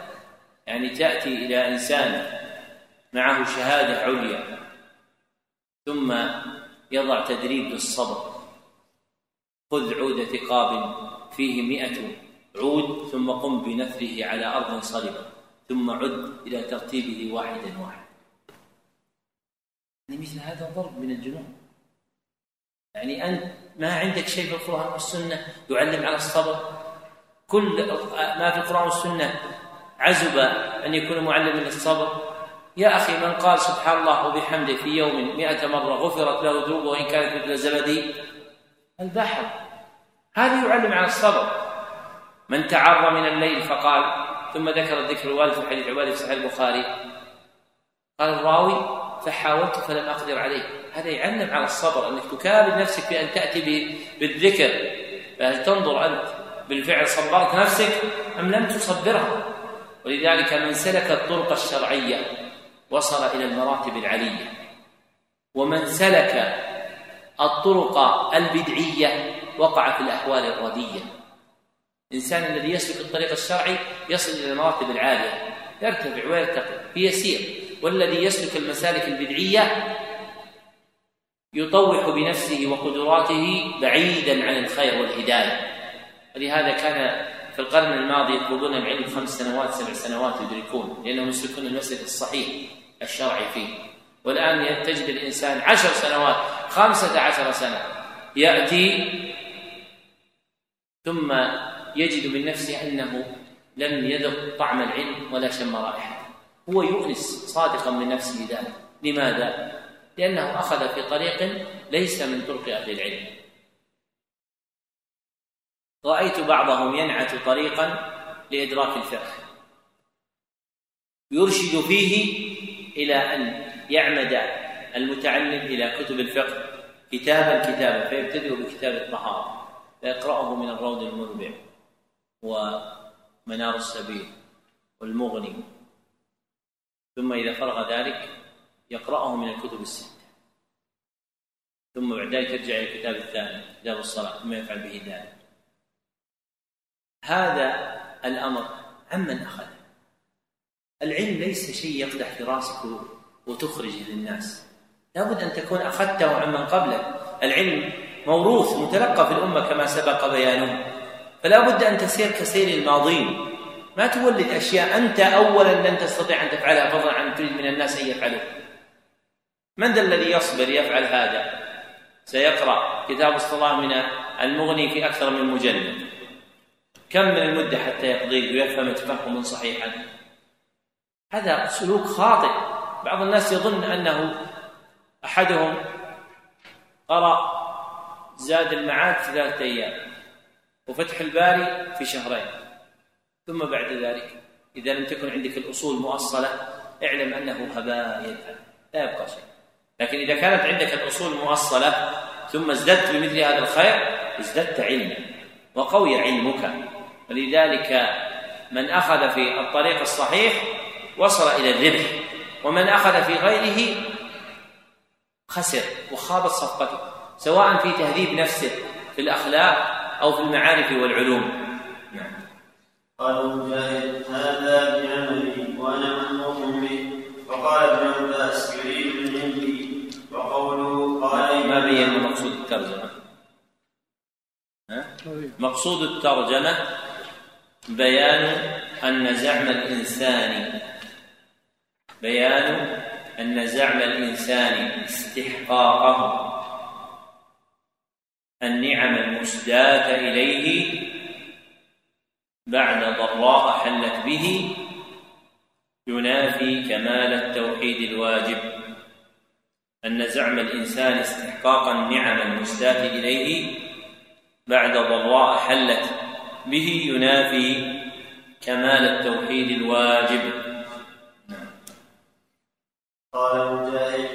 يعني تأتي إلى إنسان معه شهادة عليا ثم يضع تدريب للصبر. خذ عود ثقاب فيه مئة عود ثم قم بنثره على أرض صلبة ثم عد إلى ترتيبه واحدا واحدا يعني مثل هذا ضرب من الجنون. يعني أنت ما عندك شيء في القرآن والسنة يعلم على الصبر. كل ما في القرآن والسنة عزب أن يكون معلما للصبر. يا أخي من قال سبحان الله وبحمده في يوم مئة مرة غفرت له ذنوبه وإن كانت مثل زبد البحر. هذا يعلم على الصبر. من تعر من الليل فقال ثم ذكر الذكر الوالد في حديث عبادة في صحيح البخاري. قال الراوي فحاولت فلم أقدر عليه هذا يعلم على الصبر أنك تكابد نفسك في أن تأتي بالذكر فهل تنظر أنت بالفعل صبرت نفسك أم لم تصبرها؟ ولذلك من سلك الطرق الشرعية وصل إلى المراتب العلية. ومن سلك الطرق البدعية وقع في الأحوال الردية. الإنسان الذي يسلك الطريق الشرعي يصل إلى المراتب العالية. يرتفع ويرتقي يسير. والذي يسلك المسالك البدعية يطوح بنفسه وقدراته بعيدا عن الخير والهداية. ولهذا كان في القرن الماضي يطلبون العلم خمس سنوات سبع سنوات يدركون لأنهم يسلكون المسلك الصحيح الشرعي فيه. والآن تجد الإنسان عشر سنوات خمسة عشر سنة يأتي ثم يجد من نفسه أنه لم يذق طعم العلم ولا شم رائحته. هو يؤنس صادقا من نفسه ذلك لماذا؟ لأنه أخذ في طريق ليس من طرق أهل العلم. رأيت بعضهم ينعت طريقا لإدراك الفقه. يرشد فيه إلى أن يعمد المتعلم إلى كتب الفقه كتابا كتابا فيبتدئ بكتاب الطهارة فيقرأه من الروض المربع ومنار السبيل والمغني. ثم إذا فرغ ذلك يقرأه من الكتب الستة. ثم بعد ذلك يرجع إلى الكتاب الثاني كتاب الصلاة ثم يفعل به ذلك. هذا الأمر عمن أخذ العلم ليس شيء يقدح في راسك وتخرجه للناس. لابد أن تكون أخذته عمن قبلك. العلم موروث متلقى في الأمة كما سبق بيانه. فلا بد أن تسير كسير الماضين. ما تولد أشياء أنت أولا لن تستطيع أن تفعلها فضلا عن تريد من الناس أن يفعلوا من ذا الذي يصبر يفعل هذا؟ سيقرأ كتاب الصلاة من المغني في أكثر من مجلد. كم من المدة حتى يقضيه ويفهم تفهما صحيحا؟ هذا سلوك خاطئ. بعض الناس يظن أنه أحدهم قرأ زاد المعاد في ثلاثة أيام وفتح الباري في شهرين. ثم بعد ذلك إذا لم تكن عندك الأصول مؤصلة اعلم أنه هباء يذهب لا يبقى شيء. لكن إذا كانت عندك الأصول مؤصلة ثم ازددت بمثل هذا الخير ازددت علما وقوي علمك. ولذلك من أخذ في الطريق الصحيح وصل إلى الربح ومن أخذ في غيره خسر وخابت صفقته سواء في تهذيب نفسه في الأخلاق أو في المعارف والعلوم. نعم. قال مجاهد هذا بعملي وأنا مأمور به. وقال ابن عباس ما بين مقصود الترجمة؟ مقصود الترجمة بيان أن زعم الإنسان بيان أن زعم الإنسان استحقاقه. النعم المسداة إليه بعد ضراء حلت به ينافي كمال التوحيد الواجب. أن زعم الإنسان استحقاق النعم المسداة إليه بعد ضراء حلت به ينافي كمال التوحيد الواجب. قال مجاهد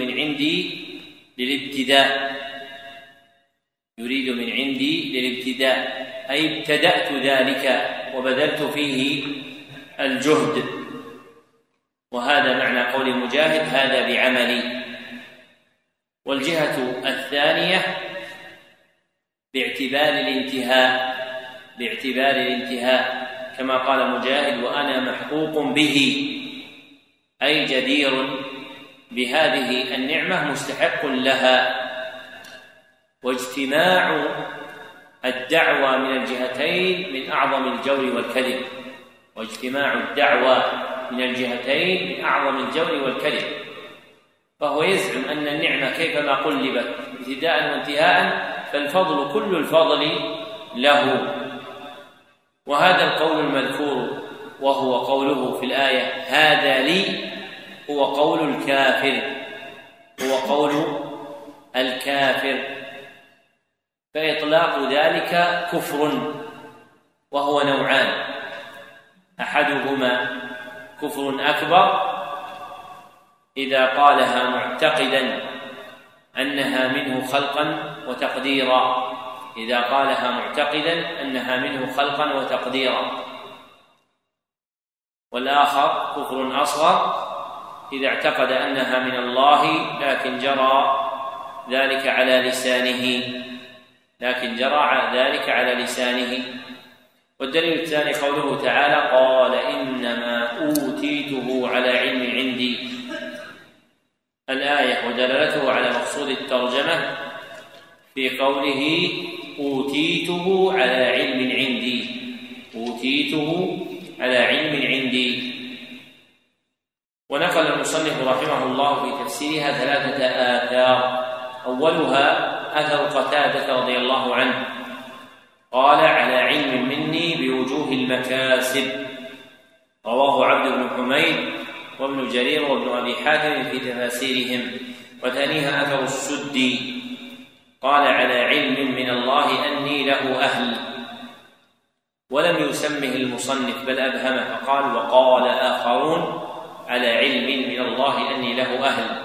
من عندي للابتداء. يريد من عندي للابتداء. أي ابتدأت ذلك وبذلت فيه الجهد. وهذا معنى قول مجاهد هذا بعملي. والجهة الثانية باعتبار الانتهاء. باعتبار الانتهاء. كما قال مجاهد وأنا محقوق به. أي جدير بهذه النعمة مستحق لها. واجتماع الدعوى من الجهتين من أعظم الجور والكذب. واجتماع الدعوى من الجهتين من أعظم الجور والكذب. فهو يزعم أن النعمة كيفما قلبت ابتداء وانتهاء فالفضل كل الفضل له. وهذا القول المذكور وهو قوله في الآية هذا لي هو قول الكافر. هو قول الكافر. فإطلاق ذلك كفر وهو نوعان. أحدهما كفر أكبر إذا قالها معتقدا أنها منه خلقا وتقديرا. إذا قالها معتقدا أنها منه خلقا وتقديرا. والآخر كفر أصغر إذا اعتقد أنها من الله لكن جرى ذلك على لسانه. لكن جرى ذلك على لسانه. والدليل الثاني قوله تعالى قال إنما أوتيته على علم عندي. الآية ودلالته على مقصود الترجمة في قوله أوتيته على علم عندي. أوتيته على علم عندي. ونقل المصنف رحمه الله في تفسيرها ثلاثة آثار. أولها أثر قتادة رضي الله عنه. قال على علم مني بوجوه المكاسب. رواه عبد بن حميد وابن جرير وابن أبي حاتم في تفاسيرهم. وثانيها أثر السدي قال على علم من الله أني له أهل. ولم يسمه المصنف بل أبهمه. فقال وقال آخرون على علم من الله أني له أهل.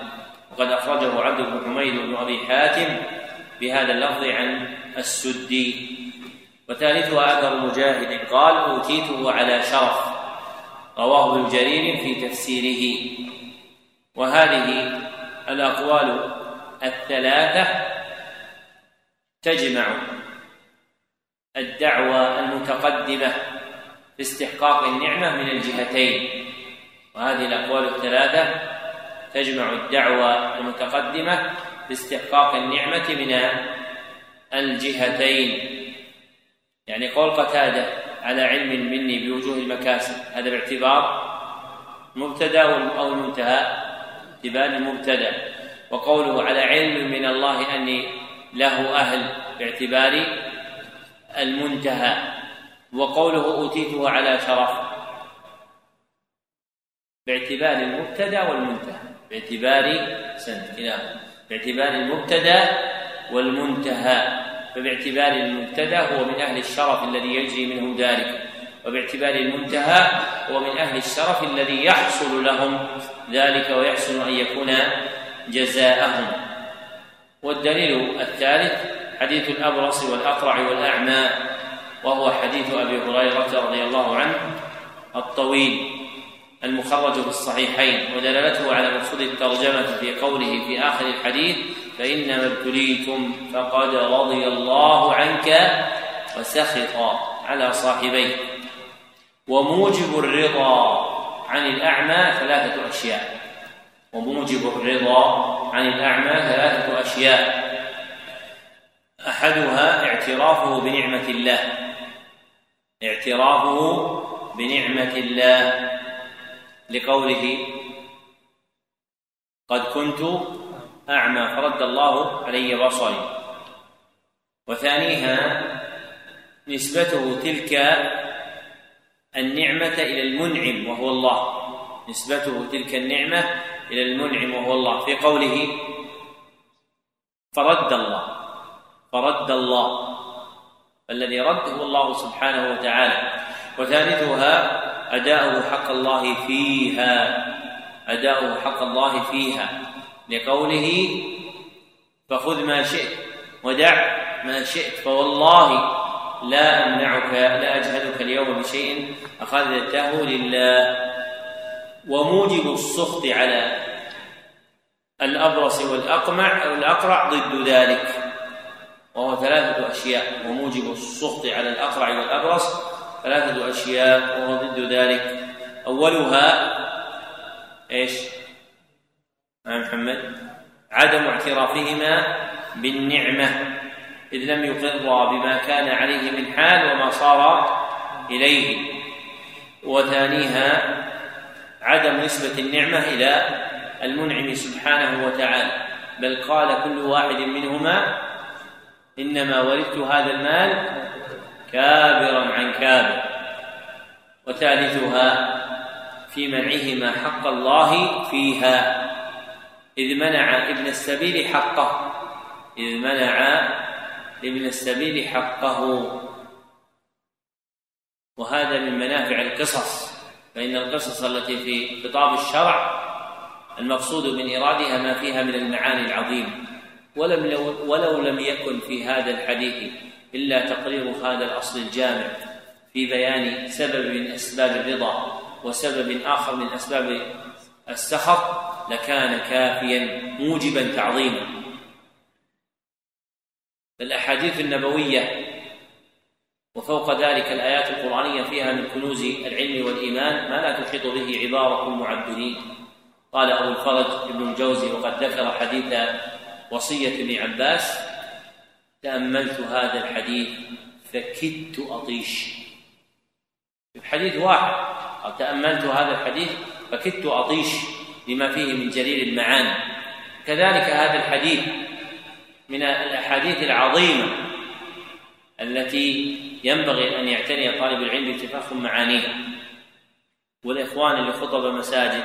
وقد أخرجه عبد بن حميد بن أبي حاتم بهذا اللفظ عن السدي. وثالثها أثر مجاهد قال أوتيته على شرف. رواه ابن جرير في تفسيره. وهذه الأقوال الثلاثة تجمع الدعوى المتقدمة في استحقاق النعمة من الجهتين. وهذه الأقوال الثلاثة تجمع الدعوة المتقدمة باستحقاق النعمة من الجهتين. يعني قول قتادة على علم مني بوجوه المكاسب هذا باعتبار مبتدا أو المنتهى اعتبار المبتدا وقوله على علم من الله أني له أهل باعتبار المنتهى. وقوله أوتيته على شرف باعتبار المبتدأ والمنتهى. باعتبار سند باعتبار المبتدأ والمنتهى. فباعتبار المبتدأ هو من أهل الشرف الذي يجري منه ذلك وباعتبار المنتهى هو من أهل الشرف الذي يحصل لهم ذلك ويحسن أن يكون جزاءهم. والدليل الثالث حديث الأبرص والأقرع والأعمى وهو حديث أبي هريرة رضي الله عنه الطويل. المخرج في الصحيحين ودلالته على مقصود الترجمة في قوله في آخر الحديث فإنما ابتليتم فقد رضي الله عنك وسخط على صاحبيه. وموجب الرضا عن الأعمى ثلاثة أشياء. وموجب الرضا عن الأعمى ثلاثة أشياء. أحدها اعترافه بنعمة الله. اعترافه بنعمة الله. لقوله قد كنت أعمى فرد الله علي بصري. وثانيها نسبته تلك النعمة إلى المنعم وهو الله. نسبته تلك النعمة إلى المنعم وهو الله. في قوله فرد الله. فرد الله. الذي رد هو الله سبحانه وتعالى. وثالثها أداؤه حق الله فيها. أداؤه حق الله فيها. لقوله فخذ ما شئت ودع ما شئت فوالله لا أمنعك لا أجهدك اليوم بشيء أخذته لله. وموجب السخط على الأبرص والأقمع الأقرع ضد ذلك. وهو ثلاثة أشياء. وموجب السخط على الأقرع والأبرص ثلاثة أشياء وهو ضد ذلك. أولها إيش؟ نعم محمد. عدم اعترافهما بالنعمة إذ لم يقر بما كان عليه من حال وما صار إليه. وثانيها عدم نسبة النعمة إلى المنعم سبحانه وتعالى. بل قال كل واحد منهما إنما ورثت هذا المال كابرا عن كابر. وثالثها في منعهما حق الله فيها. إذ منع ابن السبيل حقه. إذ منع ابن السبيل حقه. وهذا من منافع القصص فإن القصص التي في خطاب الشرع المقصود من إرادها ما فيها من المعاني العظيمة ولم لو ولو لم يكن في هذا الحديث إلا تقرير هذا الأصل الجامع في بيان سبب من أسباب الرضا وسبب آخر من أسباب السخط لكان كافيا موجبا تعظيما. الأحاديث النبوية وفوق ذلك الآيات القرآنية فيها من كنوز العلم والإيمان ما لا تحيط به عبارة المعبدين. قال أبو الفرج ابن الجوزي وقد ذكر حديث وصية ابن عباس تأملت هذا الحديث فكدت أطيش. حديث واحد تأملت هذا الحديث فكدت أطيش لما فيه من جليل المعاني. كذلك هذا الحديث من الأحاديث العظيمة التي ينبغي أن يعتني طالب العلم بتفهم معانيها. والإخوان اللي خطب مساجد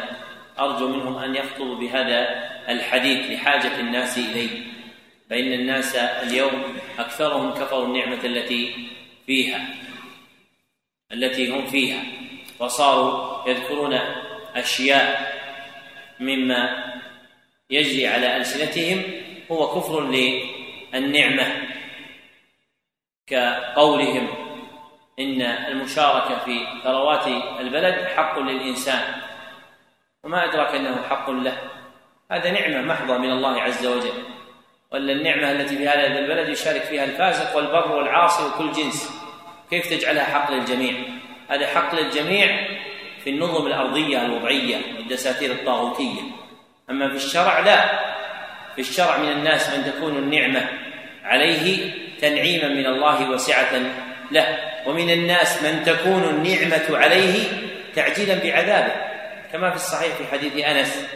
أرجو منهم أن يخطبوا بهذا الحديث لحاجة الناس إليه. فإن الناس اليوم أكثرهم كفروا النعمة التي فيها التي هم فيها وصاروا يذكرون أشياء مما يجري على ألسنتهم هو كفر للنعمة كقولهم إن المشاركة في ثروات البلد حق للإنسان وما أدرك أنه حق له هذا نعمة محضة من الله عز وجل. ولا النعمة التي في هذا البلد يشارك فيها الفاسق والبر والعاصي وكل جنس. كيف تجعلها حق للجميع؟ هذا حق للجميع في النظم الأرضية الوضعية والدساتير الطاغوتية. أما في الشرع لا. في الشرع من الناس من تكون النعمة عليه تنعيما من الله وسعة له. ومن الناس من تكون النعمة عليه تعجيلا بعذابه. كما في الصحيح في حديث أنس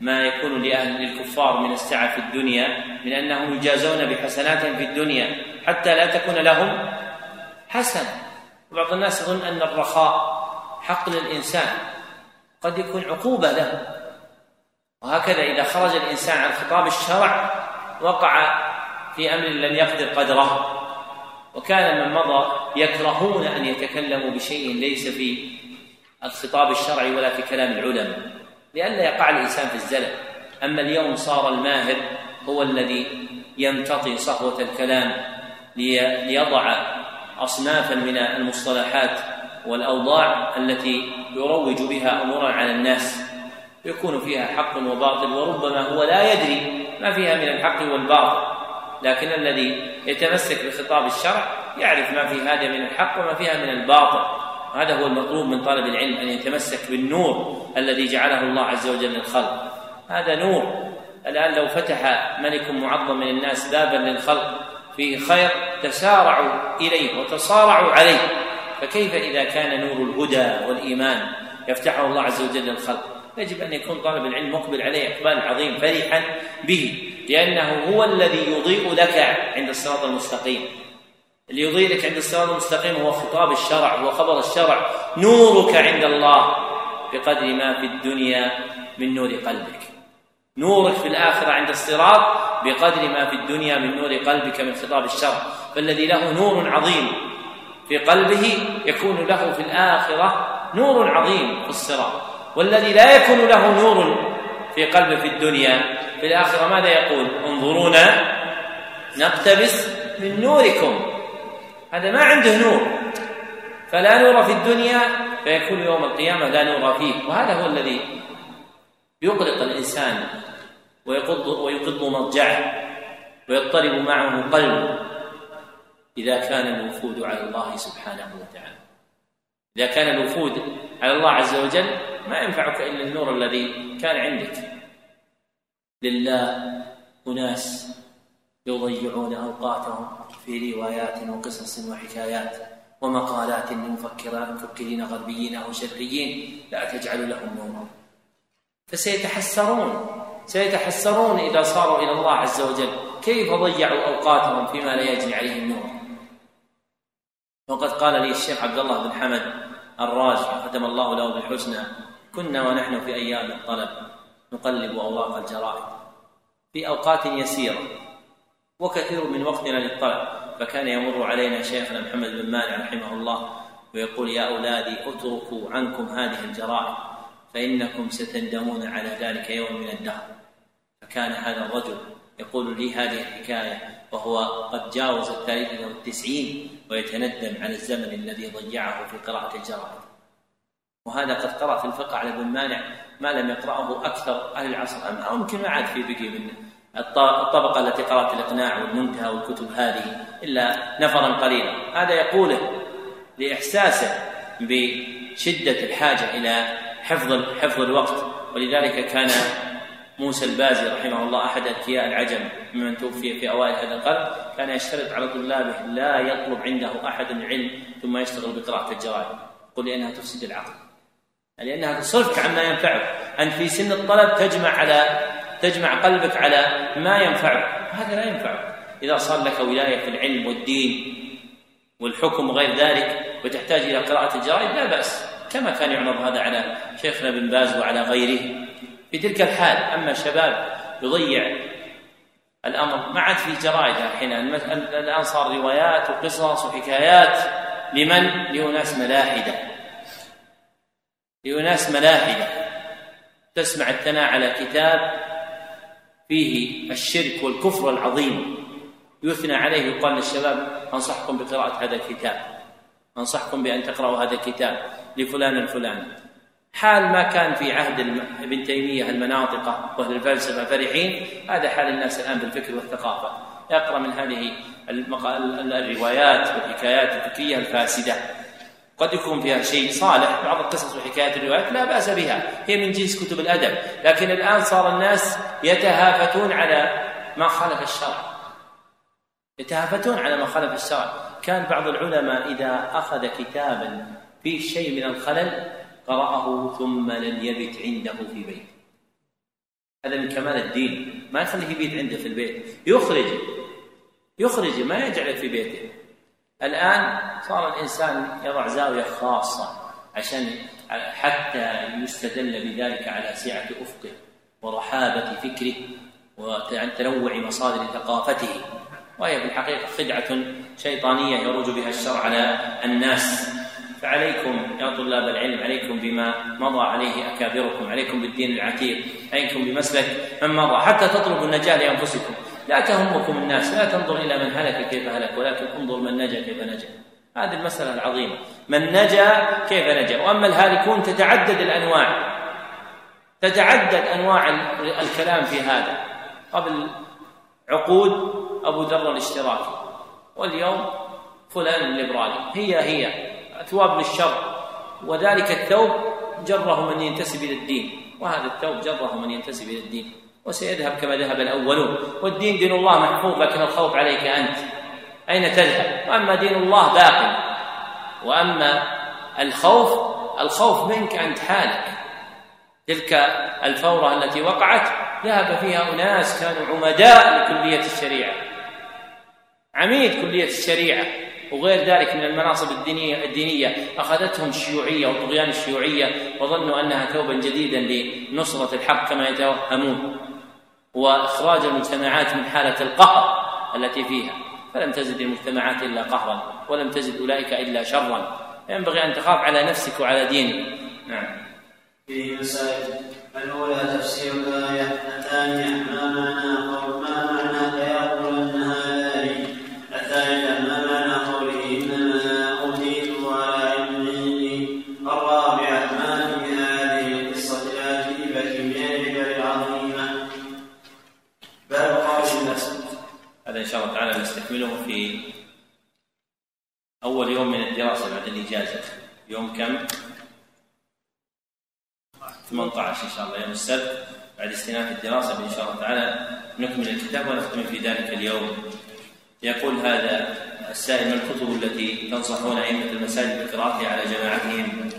ما يكون لأهل الكفار من السعة في الدنيا من أنهم يجازون بحسنات في الدنيا حتى لا تكون لهم حسنة وبعض الناس يظن أن الرخاء حق للإنسان قد يكون عقوبة له. وهكذا إذا خرج الإنسان عن خطاب الشرع وقع في أمر لم يقدر قدره. وكان من مضى يكرهون أن يتكلموا بشيء ليس في الخطاب الشرعي ولا في كلام العلماء. لئلا يقع الإنسان في الزلل. أما اليوم صار الماهر هو الذي يمتطي صهوة الكلام ليضع أصنافا من المصطلحات والأوضاع التي يروج بها أمورا على الناس. يكون فيها حق وباطل وربما هو لا يدري ما فيها من الحق والباطل. لكن الذي يتمسك بخطاب الشرع يعرف ما في هذا من الحق وما فيها من الباطل. هذا هو المطلوب من طالب العلم أن يتمسك بالنور الذي جعله الله عز وجل للخلق. هذا نور. الآن لو فتح ملك معظم من الناس بابا للخلق فيه خير تسارعوا إليه وتصارعوا عليه. فكيف إذا كان نور الهدى والإيمان يفتحه الله عز وجل للخلق؟ يجب أن يكون طالب العلم مقبل عليه إقبال عظيم فرحا به لأنه هو الذي يضيء لك عند الصراط المستقيم. اللي يضيء لك عند الصراط المستقيم هو خطاب الشرع هو خبر الشرع. نورك عند الله بقدر ما في الدنيا من نور قلبك. نورك في الآخرة عند الصراط بقدر ما في الدنيا من نور قلبك من خطاب الشرع. فالذي له نور عظيم في قلبه يكون له في الآخرة نور عظيم في الصراط. والذي لا يكون له نور في قلبه في الدنيا في الآخرة ماذا يقول؟ انظرونا نقتبس من نوركم. هذا ما عنده نور. فلا نور في الدنيا فيكون يوم القيامة لا نور فيه. وهذا هو الذي يقلق الإنسان ويقض ويقض مضجعه ويضطرب معه قلبه إذا كان الوفود على الله سبحانه وتعالى. إذا كان الوفود على الله عز وجل ما ينفعك إلا النور الذي كان عندك. لله أناس يضيعون أوقاتهم. في روايات وقصص وحكايات ومقالات لمفكرين غربيين أو شرقيين لا تجعل لهم نورا فسيتحسرون سيتحسرون إذا صاروا إلى الله عز وجل. كيف ضيعوا أوقاتهم فيما لا يجري عليهم نور؟ وقد قال لي الشيخ عبد الله بن حمد الراجي ختم الله له بالحسنى. كنا ونحن في أيام الطلب نقلب أوراق الجرائد. في أوقات يسيرة وكثير من وقتنا للطلب. فكان يمر علينا شيخنا محمد بن مانع رحمه الله ويقول يا أولادي اتركوا عنكم هذه الجرائد فإنكم ستندمون على ذلك يوم من الدهر. فكان هذا الرجل يقول لي هذه الحكاية وهو قد جاوز الثالثة والتسعين ويتندم على الزمن الذي ضيعه في قراءة الجرائد وهذا قد قرأ في الفقه على ابن مانع ما لم يقرأه أكثر أهل العصر. أو يمكن ما عاد في بقي من الطبقة التي قرأت الإقناع والمنتهى والكتب هذه إلا نفرا قليلا. هذا يقوله لإحساسه بشدة الحاجة إلى حفظ حفظ الوقت. ولذلك كان موسى البازي رحمه الله أحد أذكياء العجم ممن توفي في أوائل هذا القرن كان يشترط على طلابه لا يطلب عنده أحد العلم ثم يشتغل بقراءة الجرائد يقول لأنها تفسد العقل. لأنها تصرفك عما ينفعك. أنت في سن الطلب تجمع على تجمع قلبك على ما ينفعك. هذا لا ينفعك إذا صار لك ولاية في العلم والدين والحكم وغير ذلك وتحتاج إلى قراءة الجرائد لا بأس. كما كان يعرض هذا على شيخنا بن باز وعلى غيره. في تلك الحال أما شباب يضيع الأمر. ما عاد في جرائد الحين. الآن صار روايات وقصص وحكايات. لمن؟ لأناس ملاحدة. لأناس ملاحدة. تسمع الثناء على كتاب فيه الشرك والكفر العظيم. يثنى عليه يقال للشباب أنصحكم بقراءة هذا الكتاب. أنصحكم بأن تقرأوا هذا الكتاب لفلان الفلاني. حال ما كان في عهد ابن تيمية المناطقة وأهل الفلسفة فرحين هذا حال الناس الآن بالفكر والثقافة. يقرأ من هذه الروايات والحكايات الفكرية الفاسدة. قد يكون فيها شيء صالح بعض القصص وحكايات الروايات لا بأس بها هي من جنس كتب الأدب لكن الآن صار الناس يتهافتون على ما خالف الشرع. يتهافتون على ما خالف الشرع. كان بعض العلماء إذا أخذ كتابا فيه شيء من الخلل قرأه ثم لم يبت عنده في بيته هذا من كمال الدين. ما يخليه يبيت عنده في البيت. يخرج. يخرج ما يجعله في بيته. الآن صار الإنسان يضع زاوية خاصة عشان حتى يستدل بذلك على سعة أفقه ورحابة فكره وتنوع مصادر ثقافته. وهي في الحقيقة خدعة شيطانية يروج بها الشر على الناس. فعليكم يا طلاب العلم عليكم بما مضى عليه أكابركم عليكم بالدين العتيق عليكم بمسلك من مضى حتى تطلبوا النجاة لأنفسكم. لا تهمكم الناس لا تنظر إلى من هلك كيف هلك ولكن انظر من نجا كيف نجا. هذه المسألة العظيمة. من نجا كيف نجا. وأما الهالكون تتعدد الأنواع. تتعدد أنواع الكلام في هذا. قبل عقود أبو ذر الاشتراكي. واليوم فلان الليبرالي. هي هي. ثواب للشر. وذلك الثوب جره من ينتسب إلى الدين. وهذا الثوب جره من ينتسب إلى الدين. وسيذهب كما ذهب الأولون. والدين دين الله محفوظ لكن الخوف عليك أنت. أين تذهب؟ وأما دين الله باق. وأما الخوف الخوف منك أنت حالك. تلك الفورة التي وقعت ذهب فيها أناس كانوا عمداء لكلية الشريعة. عميد كلية الشريعة. وغير ذلك من المناصب الدينية, الدينية. أخذتهم الشيوعية وطغيان الشيوعية وظنوا أنها ثوبا جديدا لنصرة الحق كما يتوهمون. وإخراج المجتمعات من حالة القهر التي فيها. فلم تزد المجتمعات إلا قهرا ولم تزد أولئك إلا شرا. ينبغي أن تخاف على نفسك وعلى دينك. نعم. فيه مسائل الأولى تفسير الآية الثانية ما معنى قول نستكمله في أول يوم من الدراسة بعد الإجازة يوم كم؟ 18 إن شاء الله يوم السبت بعد استئناف الدراسة إن شاء الله تعالى نكمل الكتاب ونختم في ذلك اليوم. يقول هذا السائل ما الكتب التي تنصحون أئمة المساجد بقراءتها على جماعتهم؟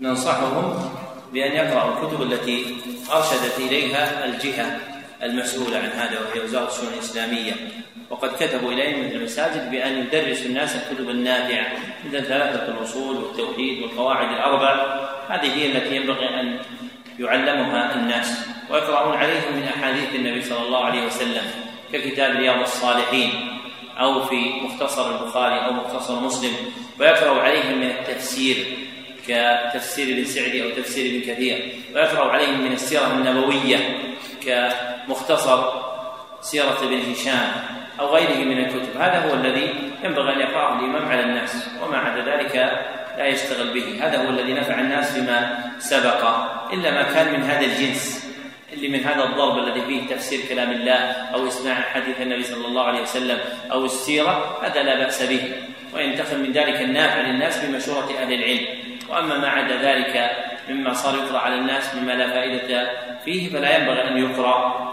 ننصحهم بأن يقرأوا الكتب التي أرشدت إليها الجهة. المسؤولة عن هذا وهي وزارة الشؤون الإسلامية. وقد كتبوا إلى أئمة المساجد بأن يدرسوا الناس الكتب النافعة مثل ثلاثة الأصول والتوحيد والقواعد الأربع. هذه هي التي ينبغي أن يعلمها الناس ويقرؤون عليهم من أحاديث النبي صلى الله عليه وسلم ككتاب رياض الصالحين أو في مختصر البخاري أو مختصر مسلم ويقرأ عليهم من التفسير. كتفسير ابن سعدي أو تفسير ابن كثير ويقرأ عليهم من السيرة النبوية كمختصر سيرة ابن هشام أو غيره من الكتب. هذا هو الذي ينبغي أن يقرأه الإمام على الناس وما عدا ذلك لا يشتغل به. هذا هو الذي نفع الناس بما سبق إلا ما كان من هذا الجنس اللي من هذا الضرب الذي فيه تفسير كلام الله أو إسماع حديث النبي صلى الله عليه وسلم أو السيرة هذا لا بأس به. وينتقل من ذلك النافع للناس بمشورة أهل العلم. وأما ما عدا ذلك مما صار يقرأ على الناس مما لا فائدة فيه فلا ينبغي أن يقرأ.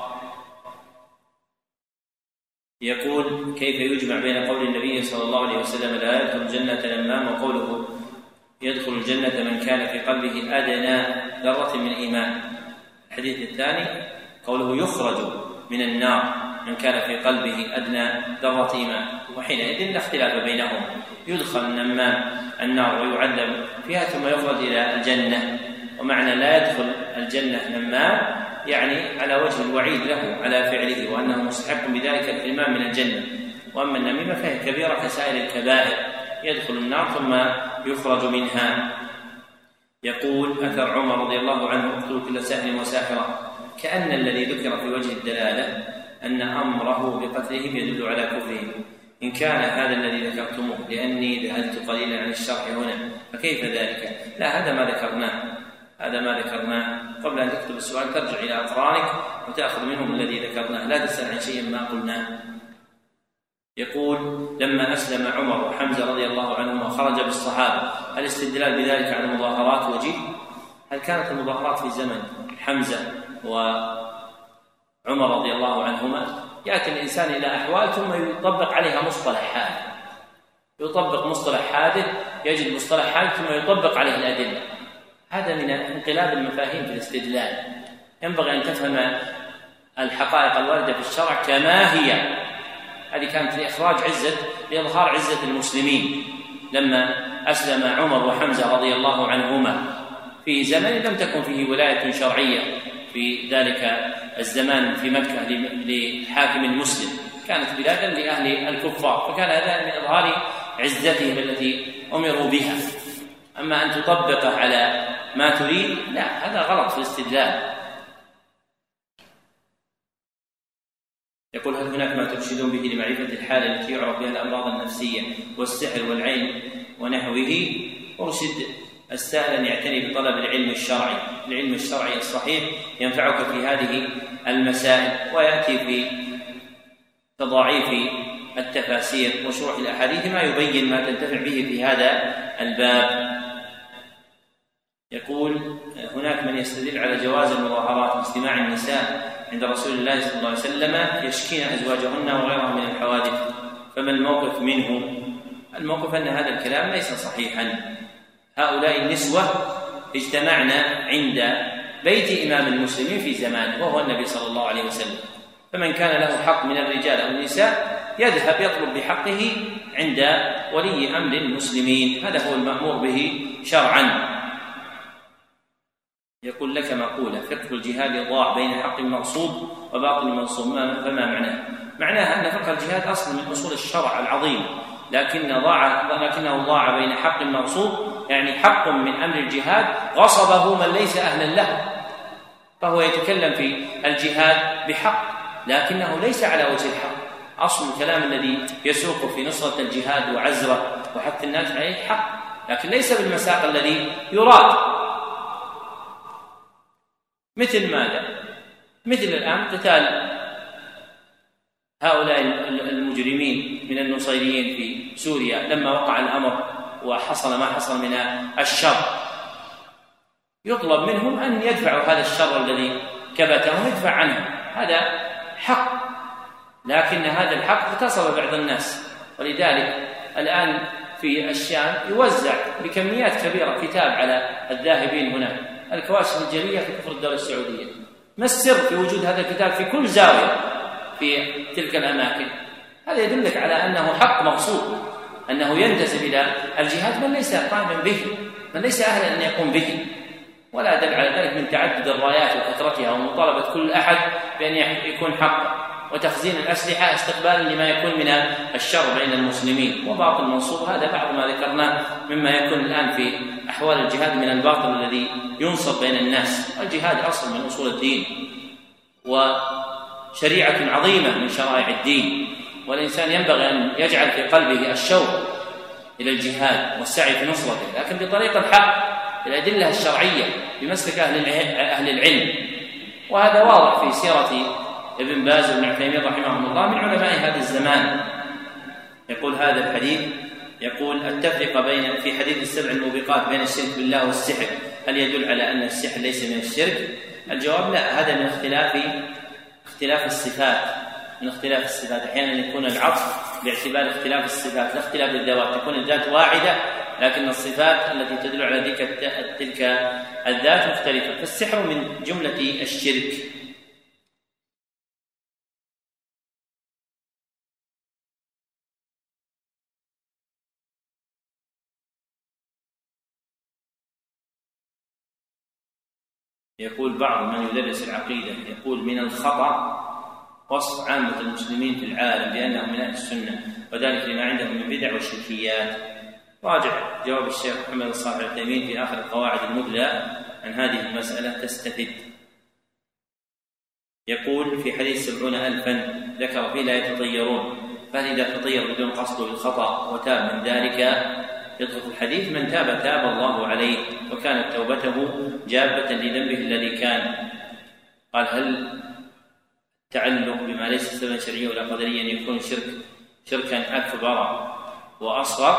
يقول كيف يجمع بين قول النبي صلى الله عليه وسلم لا يدخل الجنة نمام وقوله يدخل الجنة من كان في قلبه أدنى ذرة من إيمان. الحديث الثاني قوله يخرج من النار. من كان في قلبه أدنى ذرة إيمان وحينئذ لا اختلاف بينهم. يدخل النمام النار ويعذب فيها ثم يخرج إلى الجنة. ومعنى لا يدخل الجنة نمام يعني على وجه الوعيد له على فعله وأنه مستحق بذلك الحرمان من الجنة. وأما النميمة فهي كبيرة كسائر الكبائر. يدخل النار ثم يخرج منها. يقول أثر عمر رضي الله عنه اقتلوا كل ساحر وساحرة. كأن الذي ذكر في وجه الدلالة أن أمره بقتلهم يدل على كفرهم إن كان هذا الذي ذكرتموه لأني ذهلت قليلا عن الشرح هنا. فكيف ذلك؟ لا هذا ما ذكرناه. هذا ما ذكرناه. قبل أن تكتب السؤال ترجع إلى أقرانك وتأخذ منهم الذي ذكرناه. لا تسأل عن شيء ما قلناه. يقول لما أسلم عمر وحمزة رضي الله عنهما خرج بالصحابة الاستدلال بذلك على المظاهرات وجيه؟ هل كانت المظاهرات في زمن حمزة وعمر رضي الله عنهما يأتي الإنسان إلى أحوال ثم يطبق عليها مصطلح حادث يطبق مصطلح حادث يجد مصطلح حادث ثم يطبق عليه الأدلة. هذا من انقلاب المفاهيم في الاستدلال. ينبغي أن تفهم الحقائق الواردة في الشرع كما هي. هذه كانت لإخراج عزة لإظهار عزة المسلمين. لما أسلم عمر وحمزة رضي الله عنهما في زمن لم تكن فيه ولاية شرعية. في ذلك الزمان في مكة لحاكم مسلم. كانت بلادا لأهل الكفار فكان هذا من إظهار عزتهم التي أمروا بها. أما أن تطبقه على ما تريد لا هذا غلط في الاستدلال. يقول هل هناك ما ترشدون به لمعرفة الحالة التي يعرف بها الأمراض النفسية والسحر والعين ونحوه؟ أرشد السائل أن يعتني بطلب العلم الشرعي. العلم الشرعي الصحيح ينفعك في هذه المسائل ويأتي في تضاعيف التفاسير وشروح الأحاديث ما يبين ما تنتفع به في هذا الباب. يقول هناك من يستدل على جواز المظاهرات باجتماع النساء عند رسول الله صلى الله عليه وسلم يشكين أزواجهن وغيرها من الحوادث فما الموقف منه؟ الموقف أن هذا الكلام ليس صحيحا. هؤلاء النسوة اجتمعنا عند بيت إمام المسلمين في زمانه وهو النبي صلى الله عليه وسلم. فمن كان له حق من الرجال أو النساء يذهب يطلب بحقه عند ولي أمر المسلمين. هذا هو المأمور به شرعا. يقول لك مقولة فقه الجهاد ضاع بين حق مغصوب وباطل منصوب فما معناه؟ معناها أن فقه الجهاد أصل من أصول الشرع العظيم لكن ضاع لكنه ضاع بين حق مغصوب يعني حق من أمر الجهاد غصبه من ليس أهلا له. فهو يتكلم في الجهاد بحق لكنه ليس على وجه الحق. أصل الكلام الذي يسوق في نصرة الجهاد وعزره وحث الناس عليه حق لكن ليس بالمساق الذي يراد. مثل ماذا؟ مثل الآن قتال هؤلاء المجرمين من النصيريين في سوريا لما وقع الأمر وحصل ما حصل من الشر. يطلب منهم أن يدفعوا هذا الشر الذي كبتهم يدفع عنه. هذا حق. لكن هذا الحق اغتصب بعض الناس. ولذلك الآن في الشام يوزع بكميات كبيرة كتاب على الذاهبين هناك الكواشف الجلية في كفر الدولة السعودية. ما السر في وجود هذا الكتاب في كل زاوية في تلك الأماكن؟ هذا يدلك على أنه حق مقصود. أنه ينتسب إلى الجهاد من ليس قائما به من ليس أهلا أن يقوم به. ولا دل على ذلك من تعدد الرايات وكثرتها ومطالبة كل أحد بأن يكون حقا. وتخزين الأسلحة استقبالا لما يكون من الشر بين المسلمين. وباطل منصوب هذا بعض ما ذكرناه مما يكون الآن في أحوال الجهاد من الباطل الذي ينصب بين الناس. الجهاد أصل من أصول الدين وشريعة عظيمة من شرائع الدين. والإنسان ينبغي أن يجعل في قلبه الشوق إلى الجهاد والسعي في نصرته لكن بطريق الحق بالأدلة الشرعية بمسلك أهل أهل العلم. وهذا واضح في سيرة ابن باز وابن عثيمين رحمهم الله من علماء هذا الزمان. يقول هذا الحديث يقول التفرقة بين في حديث السبع الموبقات بين الشرك بالله والسحر هل يدل على أن السحر ليس من الشرك؟ الجواب لا هذا من اختلاف اختلاف الصفات. من اختلاف الصفات. أحيانا يكون العطف باعتبار اختلاف الصفات لا اختلاف الذوات تكون الذات واحدة لكن الصفات التي تدل على تلك تلك الذات مختلفة. فالسحر من جملة الشرك. يقول بعض من يدرس العقيدة يقول من الخطأ وصف عامة المسلمين في العالم بأنهم من أهل السنة وذلك لما عندهم من بدع وشركيات. راجع جواب الشيخ محمد الصالح العثيمين في آخر القواعد المثلى عن هذه المسألة تستفد يقول في حديث سبعون ألفا ذكر فيه لا يتطيرون فهل إذا تطير بدون قصد بالخطأ وتاب من ذلك؟ في الحديث من تاب تاب الله عليه وكانت توبته جابة لذنبه الذي كان. قال هل التعلق بما ليس سببا شرعيا ولا قدريا يكون شرك شركا أكبر. وأصغر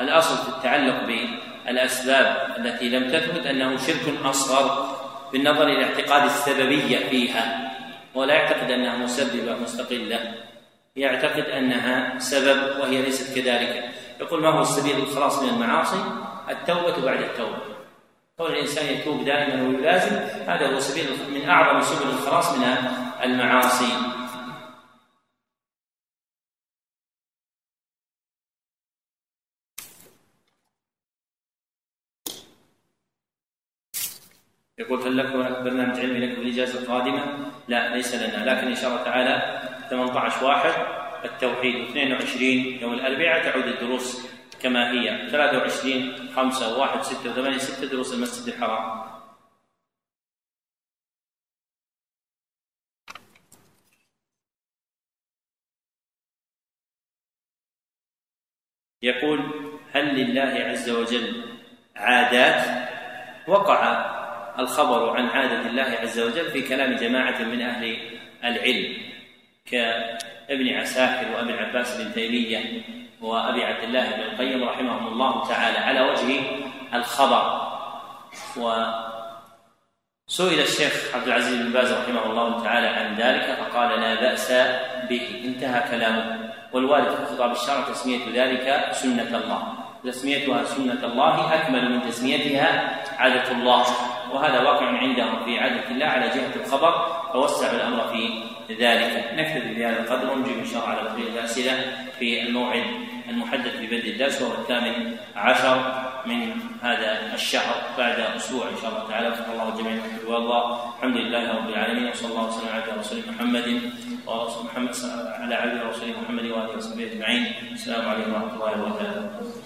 الأصل في التعلق بالأسباب التي لم تثبت أنه شرك أصغر بالنظر إلى اعتقاد السببية فيها. ولا يعتقد أنها مسببة مستقلة. يعتقد أنها سبب وهي ليست كذلك. يقول ما هو السبيل للخلاص من المعاصي؟ التوبة بعد التوبة. كون الإنسان يتوب دائما ويلازم هذا هو سبيل من أعظم سبل الخلاص من المعاصي. يقول هل لكم برنامج علمي لكم الإجازة القادمه؟ لا ليس لنا. لكن إن شاء الله تعالى 18 واحد التوحيد 22 يوم الأربعاء تعود الدروس. كما هي 23 5 1 6 8 6 دروس المسجد الحرام. يقول هل لله عز وجل عادات؟ وقع الخبر عن عادة الله عز وجل في كلام جماعة من أهل العلم كابن عساكر وأبي العباس بن تيمية وأبي عبد الله بن القيم رحمهم الله تعالى على وجه الخبر. وسئل الشيخ عبد العزيز بن باز رحمه الله تعالى عن ذلك فقال لا بأس به انتهى كلامه. والوارد في خطاب الشرع تسمية ذلك سنة الله. تسميتها سنة الله أكمل من تسميتها عادة الله. وهذا واقع عندهم في عادة الله على جهة الخبر فوسعوا الأمر في ذلك. نكتفي بهذا القدر ونجيب إن شاء الله على بقية الأسئلة في الموعد المحدد في بدء الدرس وهو الثامن عشر من هذا الشهر بعد أسبوع إن شاء الله تعالى. وفق الله جميعا والله الحمد لله رب العالمين وصلى الله وسلم على رسول محمد ورسول محمد على عبده ورسوله محمد وآله وصحبه أجمعين. السلام عليكم ورحمة الله وبركاته.